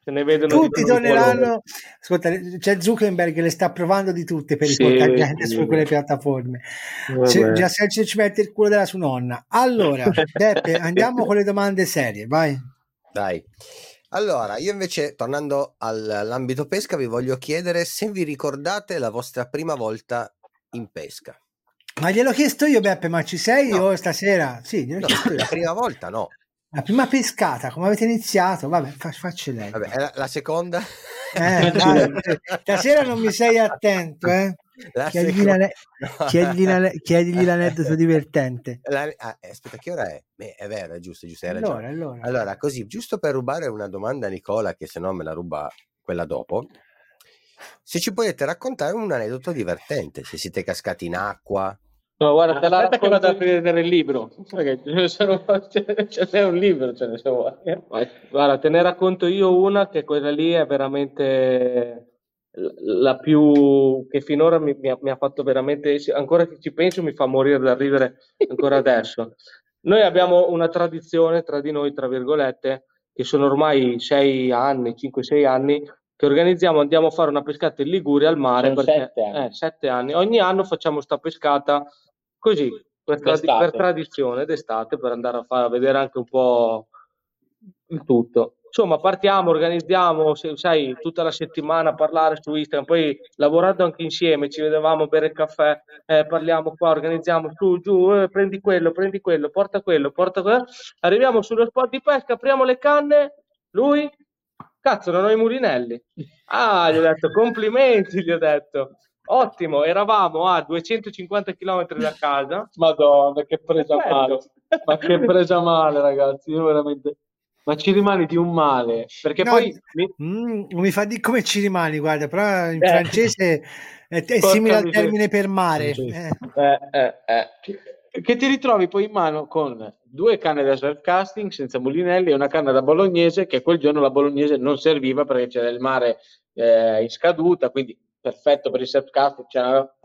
se ne vedono tutti torneranno. Ascolta, c'è Zuckerberg che le sta provando di tutte per Sì, riportare gente sì. su quelle piattaforme. C'è- già se ci mette il culo della sua nonna. Allora, Beppe, andiamo con le domande serie, vai. Dai. Allora, io invece, tornando al- all'ambito pesca, vi voglio chiedere se vi ricordate la vostra prima volta in pesca. Ma gliel'ho chiesto io, Beppe, ma ci sei No. o stasera? Sì, gliel'ho No, chiesto io. la prima volta no. La prima pescata, come avete iniziato? Vabbè, fa- faccia lei. Vabbè, la, la seconda? Eh, dai, stasera non mi sei attento, eh? La Chiedigli, No. chiedigli l'ane- chiedigli l'aneddoto divertente. La- ah, eh, aspetta, che ora è? Beh, è vero, è giusto, giusto, hai. Allora, allora. Allora, così, giusto per rubare una domanda a Nicola, che se no me la ruba quella dopo, se ci potete raccontare un aneddoto divertente, se siete cascati in acqua. No, guarda, te la Aspetta che vado a racconto- prendere il libro. Perché sono, n'è un libro, ce ne sono. Guarda, te ne racconto io una che quella lì è veramente la più che finora mi, mi ha, mi ha fatto veramente, ancora che ci penso mi fa morire da ridere ancora adesso. Noi abbiamo una tradizione tra di noi, tra virgolette, che sono ormai sei anni, 5-6 anni, che organizziamo, andiamo a fare una pescata in Liguria al mare. Sono perché- sette anni. eh, sette anni. Ogni anno facciamo sta pescata così, per, D'estate. per tradizione d'estate, per andare a, fare, a vedere anche un po' il tutto. Insomma, partiamo, organizziamo, sai, tutta la settimana a parlare su Instagram, poi lavorando anche insieme, ci vedevamo a bere il caffè, eh, parliamo qua, organizziamo su, giù, eh, prendi quello, prendi quello, porta quello, porta quello. Arriviamo sullo spot di pesca, apriamo le canne, lui, cazzo, non ho i mulinelli. Ah, gli ho detto, complimenti, gli ho detto. Ottimo, eravamo a 250 km da casa. Madonna, che presa Perfetto. male. Ma che presa male, ragazzi. Io veramente. Ma ci rimani di un male. Perché No, poi. mi- Mm, mi fa di come ci rimani, guarda, però in Eh. francese è, è simile al termine per mare. Eh. Eh, eh, eh. Che ti ritrovi poi in mano con due canne da surf casting senza mulinelli e una canna da bolognese che quel giorno la bolognese non serviva perché c'era il mare eh, in scaduta, quindi perfetto per il casting. c'era-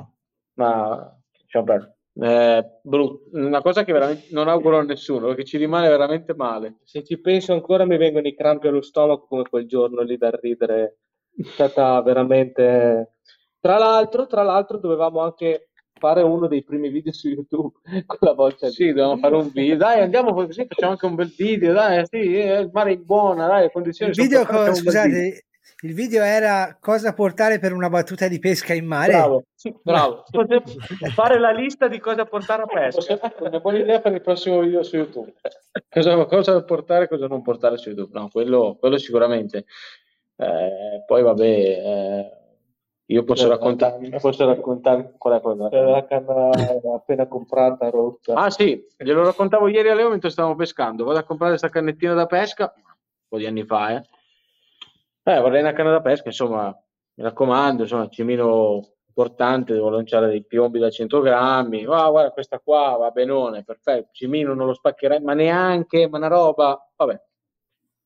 ma diciamo, per- eh, brut- una cosa che veramente non auguro a nessuno perché ci rimane veramente male. Se ci penso ancora mi vengono i crampi allo stomaco come quel giorno lì da ridere. È stata veramente... Tra l'altro, tra l'altro dovevamo anche fare uno dei primi video su YouTube quella volta. Sì, dobbiamo fare un video. Dai, andiamo così, facciamo anche un bel video. Dai, sì, eh, il mare è buona, dai, le condizioni Il sono video, perfette, co- facciamo un bel video. Il video era cosa portare per una battuta di pesca in mare. Bravo, bravo. Fare la lista di cosa portare a pesca. Una buona idea per il prossimo video su YouTube. Cosa, cosa portare e cosa non portare su YouTube? No, quello, quello sicuramente. Eh, poi vabbè, eh, io posso raccontare. Posso raccontare qual è quella? La canna appena comprata, rotta. Ah sì, glielo raccontavo ieri a Leo mentre stavamo pescando. Vado a comprare questa cannettina da pesca, un po' di anni fa, eh. Eh, vorrei una canna da pesca, insomma, mi raccomando, insomma, cimino importante, devo lanciare dei piombi da 100 grammi. Ah, guarda, questa qua va benone, perfetto. Cimino non lo spaccherei, ma neanche, ma una roba, vabbè.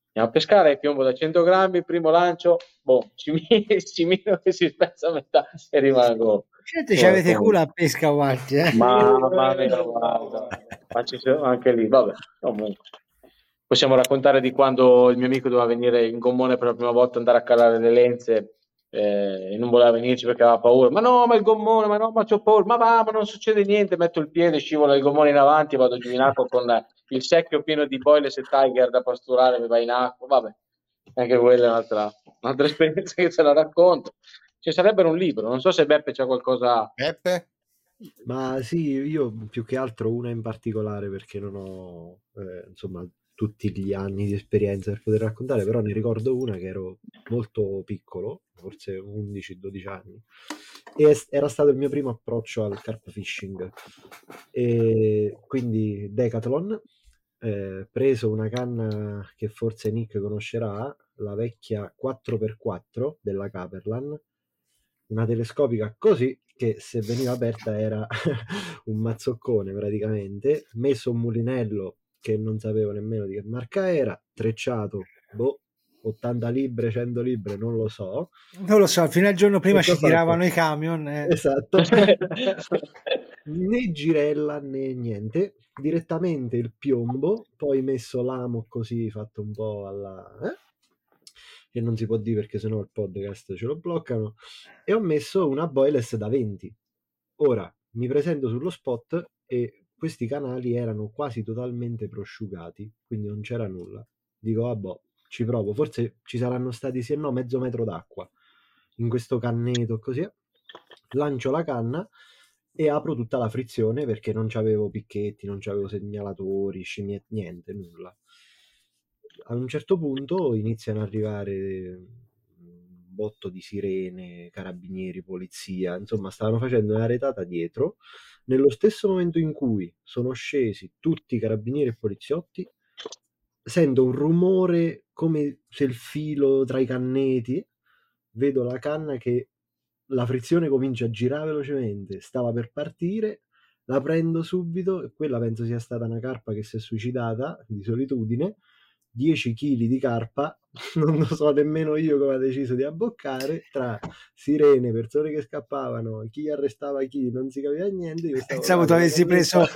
Andiamo a pescare, piombo da 100 grammi, primo lancio, boh, cimino, cimino che si spezza a metà e rimango. Certo, ci avete culo a pesca guardi, eh. Mamma mia, guarda. Ma ci sono anche lì, vabbè, comunque. Possiamo raccontare di quando il mio amico doveva venire in gommone per la prima volta andare a calare le lenze eh, e non voleva venirci perché aveva paura. Ma no, ma il gommone, ma no, ma c'ho paura. Ma va, ma non succede niente. Metto il piede, scivolo il gommone in avanti, vado giù in acqua con il secchio pieno di boilers e tiger da pasturare, mi va in acqua. Vabbè, anche quella è un'altra, un'altra esperienza che se la racconto. Ci sarebbe un libro, non so se Beppe c'ha qualcosa. Peppe? Ma sì, io più che altro una in particolare perché non ho, eh, insomma, tutti gli anni di esperienza per poter raccontare, però ne ricordo una che ero molto piccolo, forse 11-12 anni, e era stato il mio primo approccio al carp fishing. E quindi Decathlon, eh, preso una canna che forse Nick conoscerà, la vecchia 4x4 della Caperlan, una telescopica così che se veniva aperta era un mazzoccone praticamente, messo un mulinello che non sapevo nemmeno di che marca era, trecciato, boh, 80 libbre, 100 libbre, non lo so. Non lo so, fino al giorno prima ci tiravano i camion. Eh. Esatto. né girella né niente, direttamente il piombo, poi messo l'amo così fatto un po' alla... Eh? che non si può dire perché sennò il podcast ce lo bloccano, e ho messo una boyless da 20. Ora mi presento sullo spot e questi canali erano quasi totalmente prosciugati, quindi non c'era nulla. Dico, vabbè, ci provo, forse ci saranno stati sì e no mezzo metro d'acqua in questo canneto così. Lancio la canna e apro tutta la frizione perché non c'avevo picchetti, non c'avevo segnalatori, scimmiette, niente, nulla a un certo punto iniziano ad arrivare botto di sirene, carabinieri, polizia, insomma stavano facendo una retata dietro. Nello stesso momento in cui sono scesi tutti i carabinieri e poliziotti, sento un rumore come se il filo tra i canneti, vedo la canna che la frizione comincia a girare velocemente, stava per partire, la prendo subito e quella penso sia stata una carpa che si è suicidata di solitudine 10 kg di carpa, non lo so nemmeno io come ha deciso di abboccare, tra sirene, persone che scappavano, chi arrestava chi, non si capiva niente. Pensavo tu avessi preso,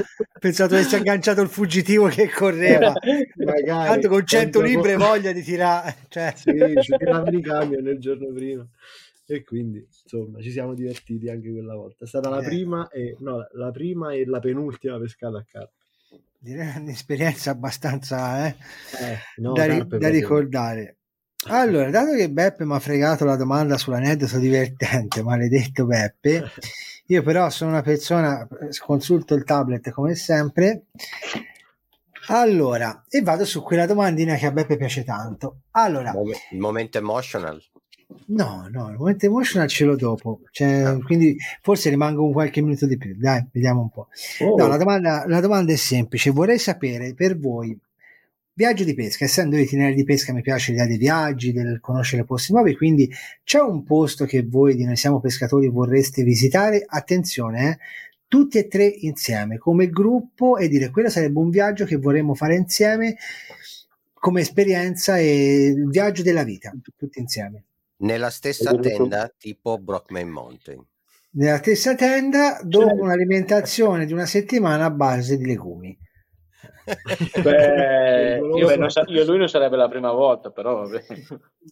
pensavo tu avessi agganciato il fuggitivo che correva. Magari, Tanto con 100 libbre voglia di tirare. Cioè. Sì, ci tiravano i camion il giorno prima. E quindi, insomma, ci siamo divertiti anche quella volta. È stata la, eh. prima, e, no, la prima e la penultima pescata a carpa direi un'esperienza abbastanza eh, eh, no, da, ri- da ricordare. Allora, dato che Beppe mi ha fregato la domanda sull'aneddoto divertente, maledetto Beppe, io però sono una persona, consulto il tablet come sempre. Allora, e vado su quella domandina che a Beppe piace tanto. Allora, il momento emotional. No, no, il momento emotional ce l'ho dopo, cioè, no. quindi forse rimango un qualche minuto di più. Dai, vediamo un po'. Oh. No, la domanda, la domanda è semplice. Vorrei sapere per voi, viaggio di pesca, essendo itinerari di pesca mi piace l'idea dei viaggi, del conoscere posti nuovi, quindi c'è un posto che voi di Noi Siamo Pescatori vorreste visitare? Attenzione, eh, tutti e tre insieme, come gruppo e dire quello sarebbe un viaggio che vorremmo fare insieme come esperienza e il viaggio della vita, tutti insieme. Nella stessa tenda, tipo Brockman Mountain. Nella stessa tenda, dopo cioè... un'alimentazione di una settimana a base di legumi. Beh, io, io, lui non sarebbe la prima volta, però vabbè.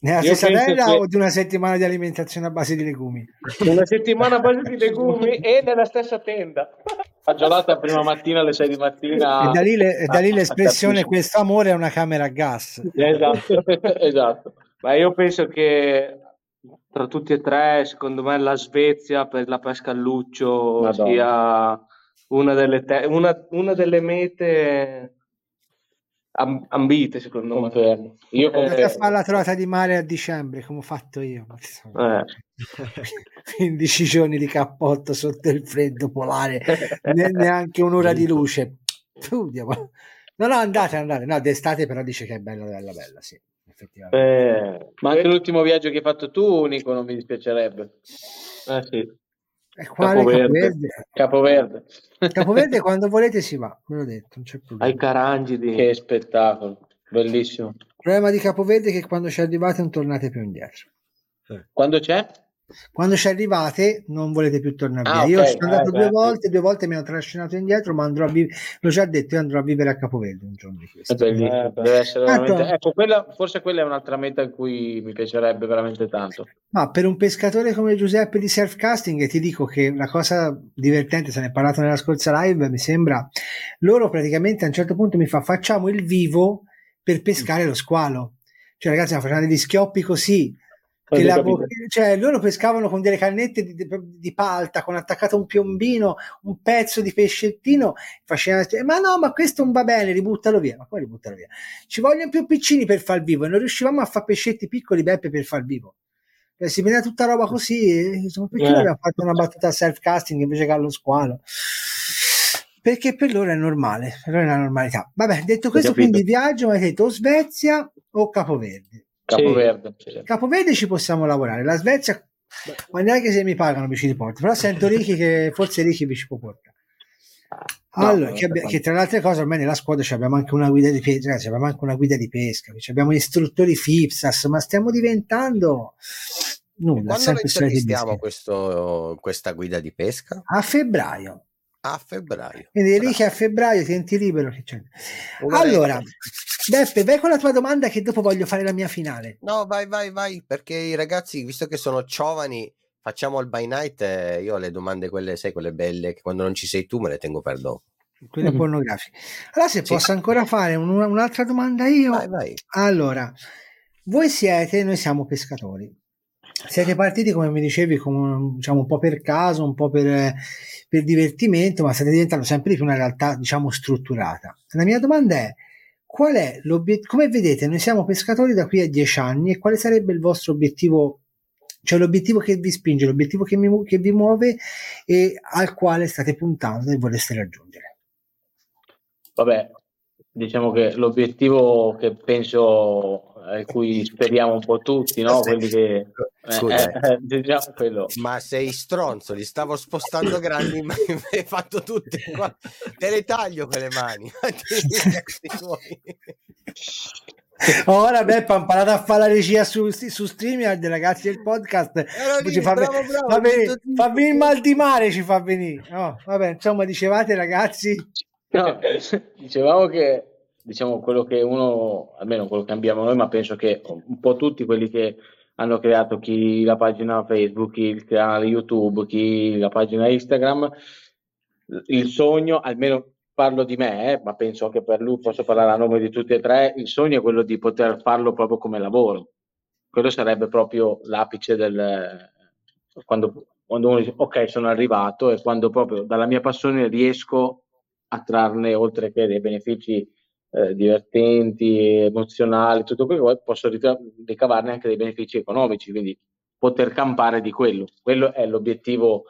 Nella io stessa tenda che... o di una settimana di alimentazione a base di legumi? Una settimana a base di legumi e nella stessa tenda. Fagiolata la prima mattina alle 6 di mattina. E da lì, le, da lì l'espressione questo amore è una camera a gas. Esatto, esatto. Ma io penso che tra tutti e tre, secondo me, la Svezia per la pesca al luccio Madonna. sia una delle, te- una, una delle mete am- ambite, secondo confermo. me. Io confermo. fare la trovata di mare a dicembre, come ho fatto io. Eh. 15 giorni di cappotto sotto il freddo polare, neanche un'ora di luce. No, no, andate, andate. No, d'estate però dice che è bella, bella, bella, sì effettivamente. Eh, ma anche l'ultimo viaggio che hai fatto tu, Nico, non mi dispiacerebbe. Eh sì. E quale Capoverde? Capoverde. Capoverde quando volete si va, ve l'ho detto, non c'è problema. Ai Carangidi. Che spettacolo, bellissimo. Il problema di Capoverde è che quando ci arrivate non tornate più indietro. Eh. Quando c'è? Quando ci arrivate non volete più tornare ah, via. Okay. Io sono andato eh, due beh, volte, due volte mi hanno trascinato indietro, ma andrò a vivere, l'ho già detto, io andrò a vivere a Capoverde un giorno di questo. Eh, deve essere veramente... ecco, quella, forse quella è un'altra meta in cui mi piacerebbe veramente tanto. Ma per un pescatore come Giuseppe di Surfcasting ti dico che la cosa divertente, se ne è parlato nella scorsa live, mi sembra, loro praticamente a un certo punto mi fa facciamo il vivo per pescare lo squalo. Cioè ragazzi, facciamo degli schioppi così la, cioè, loro pescavano con delle cannette di, di, di, palta con attaccato un piombino, un pezzo di pescettino. Facevano, ma no, ma questo non va bene, ributtalo via. Ma come ributtalo via? Ci vogliono più piccini per far vivo e non riuscivamo a fare pescetti piccoli, Beppe, per far vivo. Cioè, si vede tutta roba così. Insomma, perché yeah. abbiamo fatto una battuta self-casting invece che allo squalo? Perché per loro è normale, per loro è la normalità. Vabbè, detto questo, quindi viaggio, mi hai detto o Svezia o Capoverde. Capoverde. Sì. Capoverde ci possiamo lavorare. La Svezia, ma neanche se mi pagano mi ci riporto. Però sento Ricky che forse Ricky vi ci può portare. Allora, no, che, abbia, che, tra le altre cose, ormai nella squadra abbiamo anche una guida di pesca, abbiamo anche una guida di pesca, abbiamo istruttori FIPSAS, ma stiamo diventando nulla. Quando intervistiamo questo, questa guida di pesca? A febbraio. A febbraio. Quindi lì che a febbraio tienti libero. Che c'è. Allora, Beppe, vai con la tua domanda che dopo voglio fare la mia finale. No, vai, vai, vai, perché i ragazzi, visto che sono giovani, facciamo il by night, eh, io le domande quelle, sai, quelle belle, che quando non ci sei tu me le tengo per dopo. Quelle mm-hmm. pornografiche. Allora, se sì. posso ancora fare un, un'altra domanda io. Vai, vai. Allora, voi siete, noi siamo pescatori. Siete partiti, come mi dicevi, come, diciamo, un po' per caso, un po' per, per divertimento, ma state diventando sempre di più una realtà, diciamo, strutturata. La mia domanda è, qual è? Come vedete, noi siamo pescatori da qui a dieci anni e quale sarebbe il vostro obiettivo? Cioè l'obiettivo che vi spinge, l'obiettivo che, mi, che vi muove e al quale state puntando e vorreste raggiungere? Vabbè, diciamo che l'obiettivo che penso a cui speriamo un po' tutti, no? Quelli che Scusa, eh, eh, diciamo quello. ma sei stronzo, li stavo spostando grandi, ma hai fatto tutte qua. Te le taglio quelle mani. Ora Beppa ha imparato a fare la regia su, su StreamYard, ragazzi del podcast. Lì, ci fa, bravo, bravo, fa, venire, fa venire mal di mare, ci fa venire. No, vabbè, insomma, dicevate ragazzi. No, dicevamo che diciamo quello che uno, almeno quello che abbiamo noi, ma penso che un po' tutti quelli che hanno creato chi la pagina Facebook, chi il canale YouTube, chi la pagina Instagram. Il sogno, almeno parlo di me, eh, ma penso anche per lui, posso parlare a nome di tutti e tre, il sogno è quello di poter farlo proprio come lavoro. Quello sarebbe proprio l'apice del... Quando, quando uno dice ok sono arrivato e quando proprio dalla mia passione riesco a trarne oltre che dei benefici eh, divertenti, emozionali, tutto quello che vuoi, posso ricavarne anche dei benefici economici, quindi poter campare di quello. Quello è l'obiettivo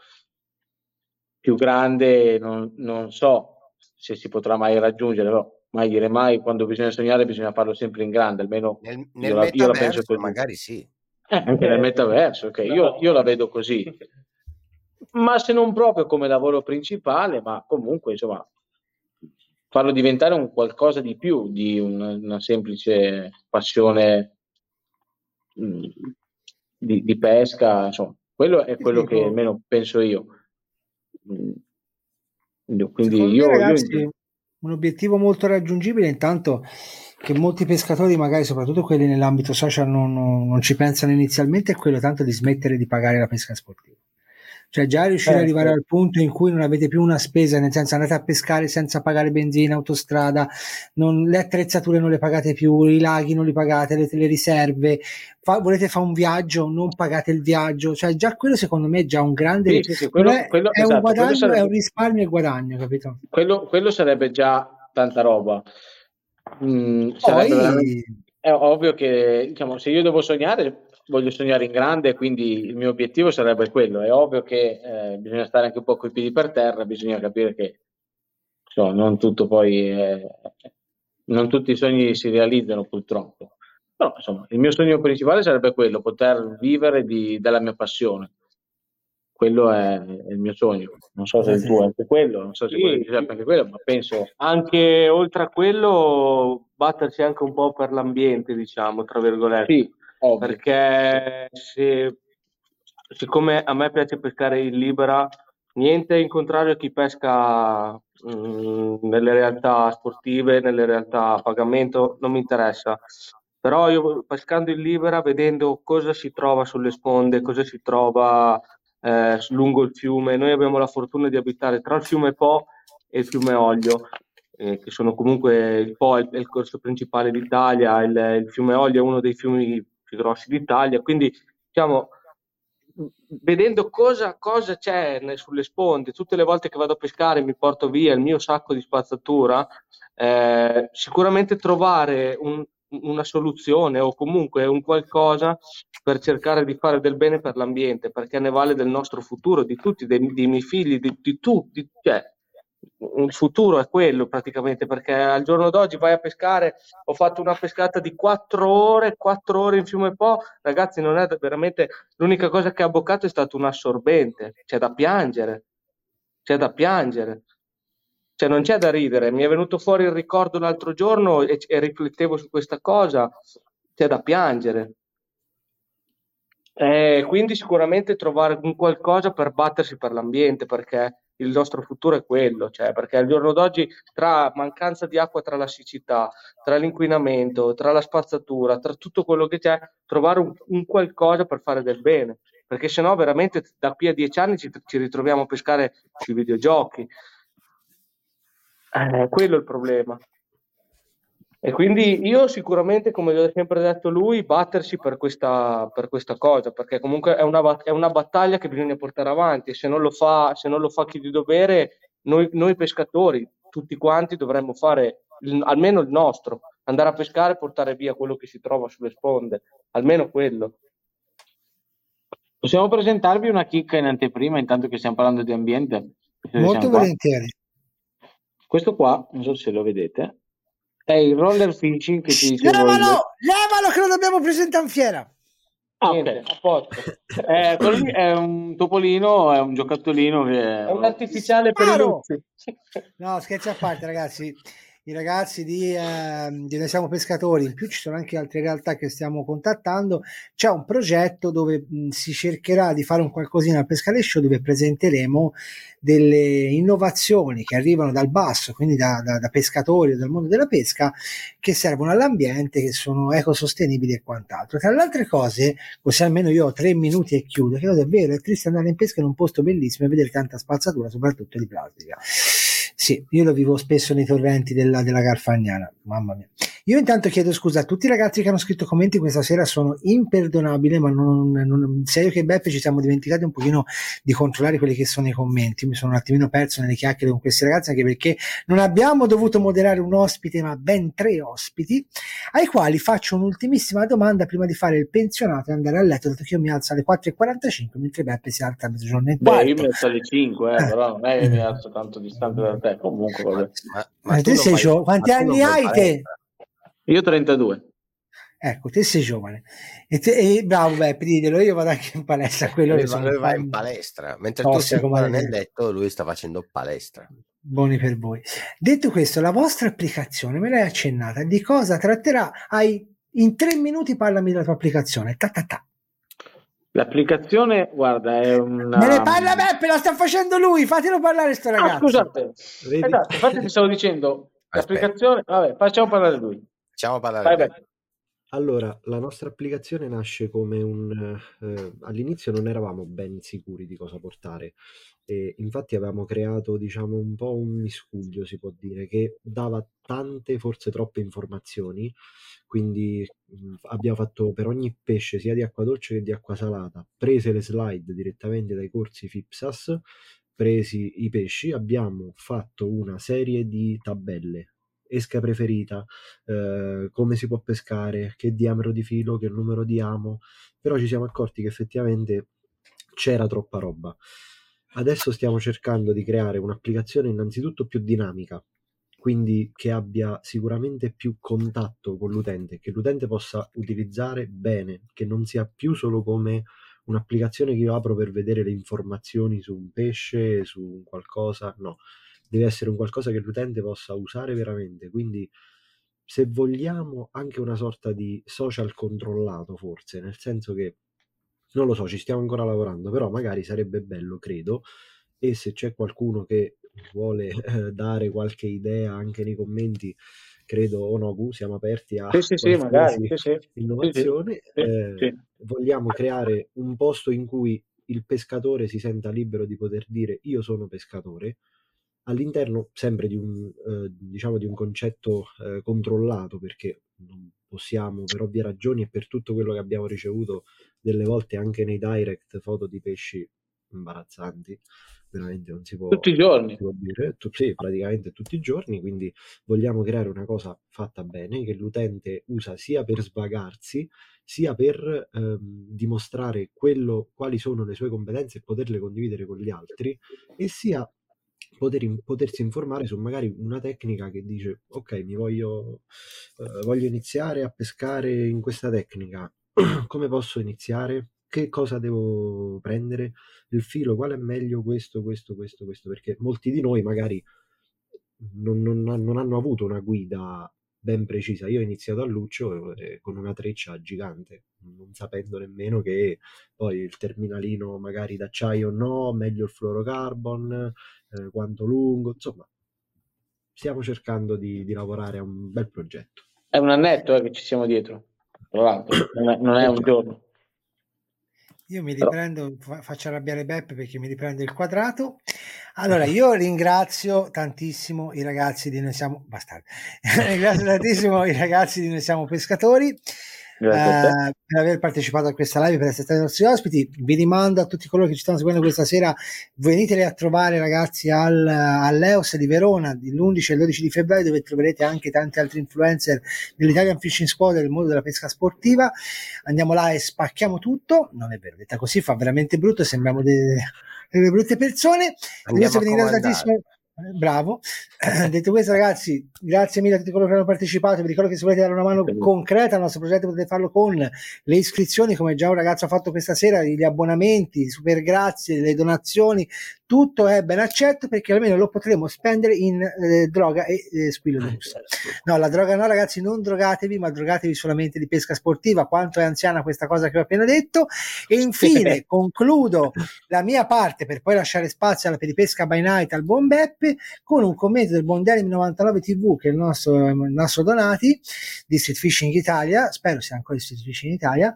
più grande, non, non so se si potrà mai raggiungere, però mai dire mai, quando bisogna sognare bisogna farlo sempre in grande, almeno nel, nel io, la, io la penso così. Magari sì. Eh, anche nel metaverso, ok, io, io la vedo così. Ma se non proprio come lavoro principale, ma comunque insomma farlo diventare un qualcosa di più di una, una semplice passione mh, mm, di, di, pesca, insomma, quello è quello che almeno penso io. Mm, quindi io, ragazzi, io... un obiettivo molto raggiungibile intanto che molti pescatori, magari soprattutto quelli nell'ambito social, non, non, non ci pensano inizialmente è quello tanto di smettere di pagare la pesca sportiva. Cioè già riuscire ad certo. arrivare al punto in cui non avete più una spesa, nel senso andate a pescare senza pagare benzina, autostrada, non, le attrezzature non le pagate più, i laghi non li pagate, le, le riserve, fa, volete fare un viaggio, non pagate il viaggio, cioè già quello secondo me è già un grande... Sì, sì, quello, è, quello, è esatto, un guadagno, sarebbe, è un risparmio e guadagno, capito? Quello, quello sarebbe già tanta roba. Mm, Poi... È ovvio che diciamo, se io devo sognare voglio sognare in grande, quindi il mio obiettivo sarebbe quello. È ovvio che eh, bisogna stare anche un po' coi piedi per terra, bisogna capire che insomma, non tutto poi eh, non tutti i sogni si realizzano purtroppo. Però insomma, il mio sogno principale sarebbe quello, poter vivere di, della mia passione. Quello è, il mio sogno. Non so se il tuo è anche quello, non so se sì, sì. anche quello, ma penso. Anche oltre a quello, battersi anche un po' per l'ambiente, diciamo, tra virgolette. Sì, Ovvio. perché se, siccome a me piace pescare in libera, niente in contrario a chi pesca mh, mm, nelle realtà sportive, nelle realtà a pagamento, non mi interessa. Però io pescando in libera, vedendo cosa si trova sulle sponde, cosa si trova eh, lungo il fiume, noi abbiamo la fortuna di abitare tra il fiume Po e il fiume Olio, eh, che sono comunque il Po è il, corso principale d'Italia, il, il fiume Olio è uno dei fiumi più grossi d'Italia, quindi diciamo, vedendo cosa, cosa c'è sulle sponde, tutte le volte che vado a pescare mi porto via il mio sacco di spazzatura, eh, sicuramente trovare un, una soluzione o comunque un qualcosa per cercare di fare del bene per l'ambiente, perché ne vale del nostro futuro, di tutti, dei, dei miei figli, di, di tutti. Cioè, il futuro è quello praticamente, perché al giorno d'oggi vai a pescare, ho fatto una pescata di quattro ore, quattro ore in fiume Po, ragazzi non è veramente, l'unica cosa che ha boccato è stato un assorbente, c'è da piangere, c'è da piangere. Cioè non c'è da ridere, mi è venuto fuori il ricordo l'altro giorno e, e riflettevo su questa cosa, c'è da piangere. Eh, quindi sicuramente trovare un qualcosa per battersi per l'ambiente, perché il nostro futuro è quello, cioè, perché al giorno d'oggi tra mancanza di acqua, tra la siccità, tra l'inquinamento, tra la spazzatura, tra tutto quello che c'è, trovare un, un qualcosa per fare del bene, perché sennò veramente da qui a dieci anni ci, ci ritroviamo a pescare sui videogiochi, eh, quello è il problema. E quindi io sicuramente, come gli ho sempre detto lui, battersi per questa, per questa cosa, perché comunque è una, è una, battaglia che bisogna portare avanti e se non lo fa, se non lo fa chi di dovere, noi, noi pescatori, tutti quanti dovremmo fare il, almeno il nostro, andare a pescare e portare via quello che si trova sulle sponde, almeno quello. Possiamo presentarvi una chicca in anteprima, intanto che stiamo parlando di ambiente? Molto volentieri. Questo qua, non so se lo vedete, è il roller fishing che ti dicevo Levalo! Levalo che lo dobbiamo presentare in fiera! Ah, ok, a posto. eh, lì è un topolino, è un giocattolino che... È un artificiale per i luzzi. No, scherzi a parte ragazzi i ragazzi di, eh, di Noi Siamo Pescatori, in più ci sono anche altre realtà che stiamo contattando, c'è un progetto dove mh, si cercherà di fare un qualcosina al Pescale Show dove presenteremo delle innovazioni che arrivano dal basso, quindi da, da, da pescatori o dal mondo della pesca, che servono all'ambiente, che sono ecosostenibili e quant'altro. Tra le altre cose, così almeno io ho tre minuti e chiudo, che è vero, è triste andare in pesca in un posto bellissimo e vedere tanta spazzatura, soprattutto di plastica. Sì, io lo vivo spesso nei torrenti della, della Garfagnana, mamma mia. Io intanto chiedo scusa a tutti i ragazzi che hanno scritto commenti questa sera, sono imperdonabile, ma non, non, sia io che Beppe ci siamo dimenticati un pochino di controllare quelli che sono i commenti, mi sono un attimino perso nelle chiacchiere con questi ragazzi, anche perché non abbiamo dovuto moderare un ospite, ma ben tre ospiti, ai quali faccio un'ultimissima domanda prima di fare il pensionato e andare a letto, dato che io mi alzo alle 4.45, mentre Beppe si alza a mezzogiorno e Beh, io mi alzo alle 5, eh, però non è che mi alzo tanto distante da te, comunque vabbè. Ma, ma, ma te sei giovane, quanti anni hai te? Io 32. Ecco, te sei giovane. E, te, e bravo Beppe, ditelo, io vado anche in palestra. Quello lui, lui va in palestra, mentre tu sei ancora nel letto, lui sta facendo palestra. Buoni per voi. Detto questo, la vostra applicazione, me l'hai accennata, di cosa tratterà? Hai, in tre minuti parlami della tua applicazione. Ta, ta, ta. L'applicazione, guarda, è una... Me ne parla Beppe, la sta facendo lui, fatelo parlare sto ah, ragazzo. Ah, scusate, esatto, infatti ti stavo dicendo, L'applicazione, vabbè, facciamo parlare lui. Facciamo parlare vai, vai. Allora, la nostra applicazione nasce come un... Eh, all'inizio non eravamo ben sicuri di cosa portare e infatti avevamo creato, diciamo, un po' un miscuglio, si può dire, che dava tante, forse troppe informazioni, quindi mh, abbiamo fatto per ogni pesce, sia di acqua dolce che di acqua salata, prese le slide direttamente dai corsi FIPSAS, presi i pesci, abbiamo fatto una serie di tabelle, esca preferita, eh, come si può pescare, che diametro di filo, che numero di amo, però ci siamo accorti che effettivamente c'era troppa roba. Adesso stiamo cercando di creare un'applicazione innanzitutto più dinamica, quindi che abbia sicuramente più contatto con l'utente, che l'utente possa utilizzare bene, che non sia più solo come un'applicazione che io apro per vedere le informazioni su un pesce, su un qualcosa, no, deve essere un qualcosa che l'utente possa usare veramente, quindi se vogliamo anche una sorta di social controllato forse, nel senso che non lo so, ci stiamo ancora lavorando, però magari sarebbe bello, credo, e se c'è qualcuno che vuole eh, dare qualche idea anche nei commenti, credo Onogu, siamo aperti a sì, sì, sì, magari, sì, innovazione. Eh, vogliamo creare un posto in cui il pescatore si senta libero di poter dire io sono pescatore, all'interno sempre di un, eh, diciamo di un concetto eh, controllato, perché non possiamo, per ovvie ragioni e per tutto quello che abbiamo ricevuto delle volte anche nei direct foto di pesci imbarazzanti veramente non si può, tutti i giorni. dire, tu, sì, praticamente tutti i giorni, quindi vogliamo creare una cosa fatta bene, che l'utente usa sia per svagarsi, sia per ehm, dimostrare quello, quali sono le sue competenze e poterle condividere con gli altri, e sia poter, potersi informare su magari una tecnica che dice ok mi voglio, eh, voglio iniziare a pescare in questa tecnica. Come posso iniziare? Che cosa devo prendere? Il filo qual è meglio questo questo questo questo? Perché molti di noi magari non, non, non hanno avuto una guida ben precisa. Io ho iniziato a Luccio eh, con una treccia gigante, non sapendo nemmeno che poi il terminalino magari d'acciaio no, meglio il fluorocarbon, eh, quanto lungo, insomma, stiamo cercando di, di, lavorare a un bel progetto. È un annetto eh, che ci siamo dietro, tra l'altro, non è un giorno. Io mi riprendo, Però... faccio arrabbiare Beppe perché mi riprende il quadrato. Allora, io ringrazio tantissimo i ragazzi di Noi Siamo Bastardi. ringrazio tantissimo i ragazzi di Noi Siamo Pescatori eh, per aver partecipato a questa live, per essere stati i nostri ospiti. Vi rimando a tutti coloro che ci stanno seguendo questa sera, veniteli a trovare ragazzi al, all'Eos di Verona l'11 e il 12 di febbraio dove troverete anche tanti altri influencer dell'Italian Fishing Squad del mondo della pesca sportiva. Andiamo là e spacchiamo tutto. Non è vero, detta così fa veramente brutto, sembriamo delle, delle brutte persone. Andiamo ringrazio tantissimo. Bravo. Detto questo, ragazzi, grazie mille a tutti coloro che hanno partecipato. Vi ricordo che se volete dare una mano concreta al nostro progetto potete farlo con le iscrizioni, come già un ragazzo ha fatto questa sera, gli abbonamenti, super grazie, le donazioni, tutto è ben accetto perché almeno lo potremo spendere in eh, droga e eh, squillo di lusso. No, la droga no, ragazzi, non drogatevi, ma drogatevi solamente di pesca sportiva. Quanto è anziana questa cosa che ho appena detto. E infine concludo la mia parte per poi lasciare spazio alla peripesca by night al buon Beppe con un commento del buon Denim 99 TV che è il nostro, il nostro Donati di Street Fishing Italia. Spero sia ancora di Street Fishing Italia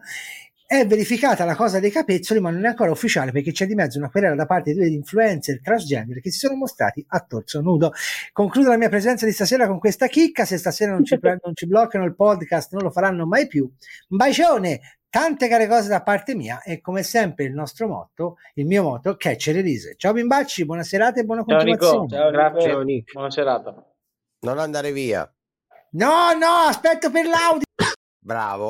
è verificata la cosa dei capezzoli, ma non è ancora ufficiale perché c'è di mezzo una querela da parte di due influencer transgender che si sono mostrati a torso nudo. Concludo la mia presenza di stasera con questa chicca. Se stasera non ci, non ci bloccano il podcast, non lo faranno mai più. Un bacione, tante care cose da parte mia e come sempre il nostro motto, il mio motto, catch e release. Ciao bimbacci, buona serata e buona ciao continuazione. Nico. Ciao, grazie. Ciao Nick. Buona serata. Non andare via. No, no, aspetto per l'audio. Bravo.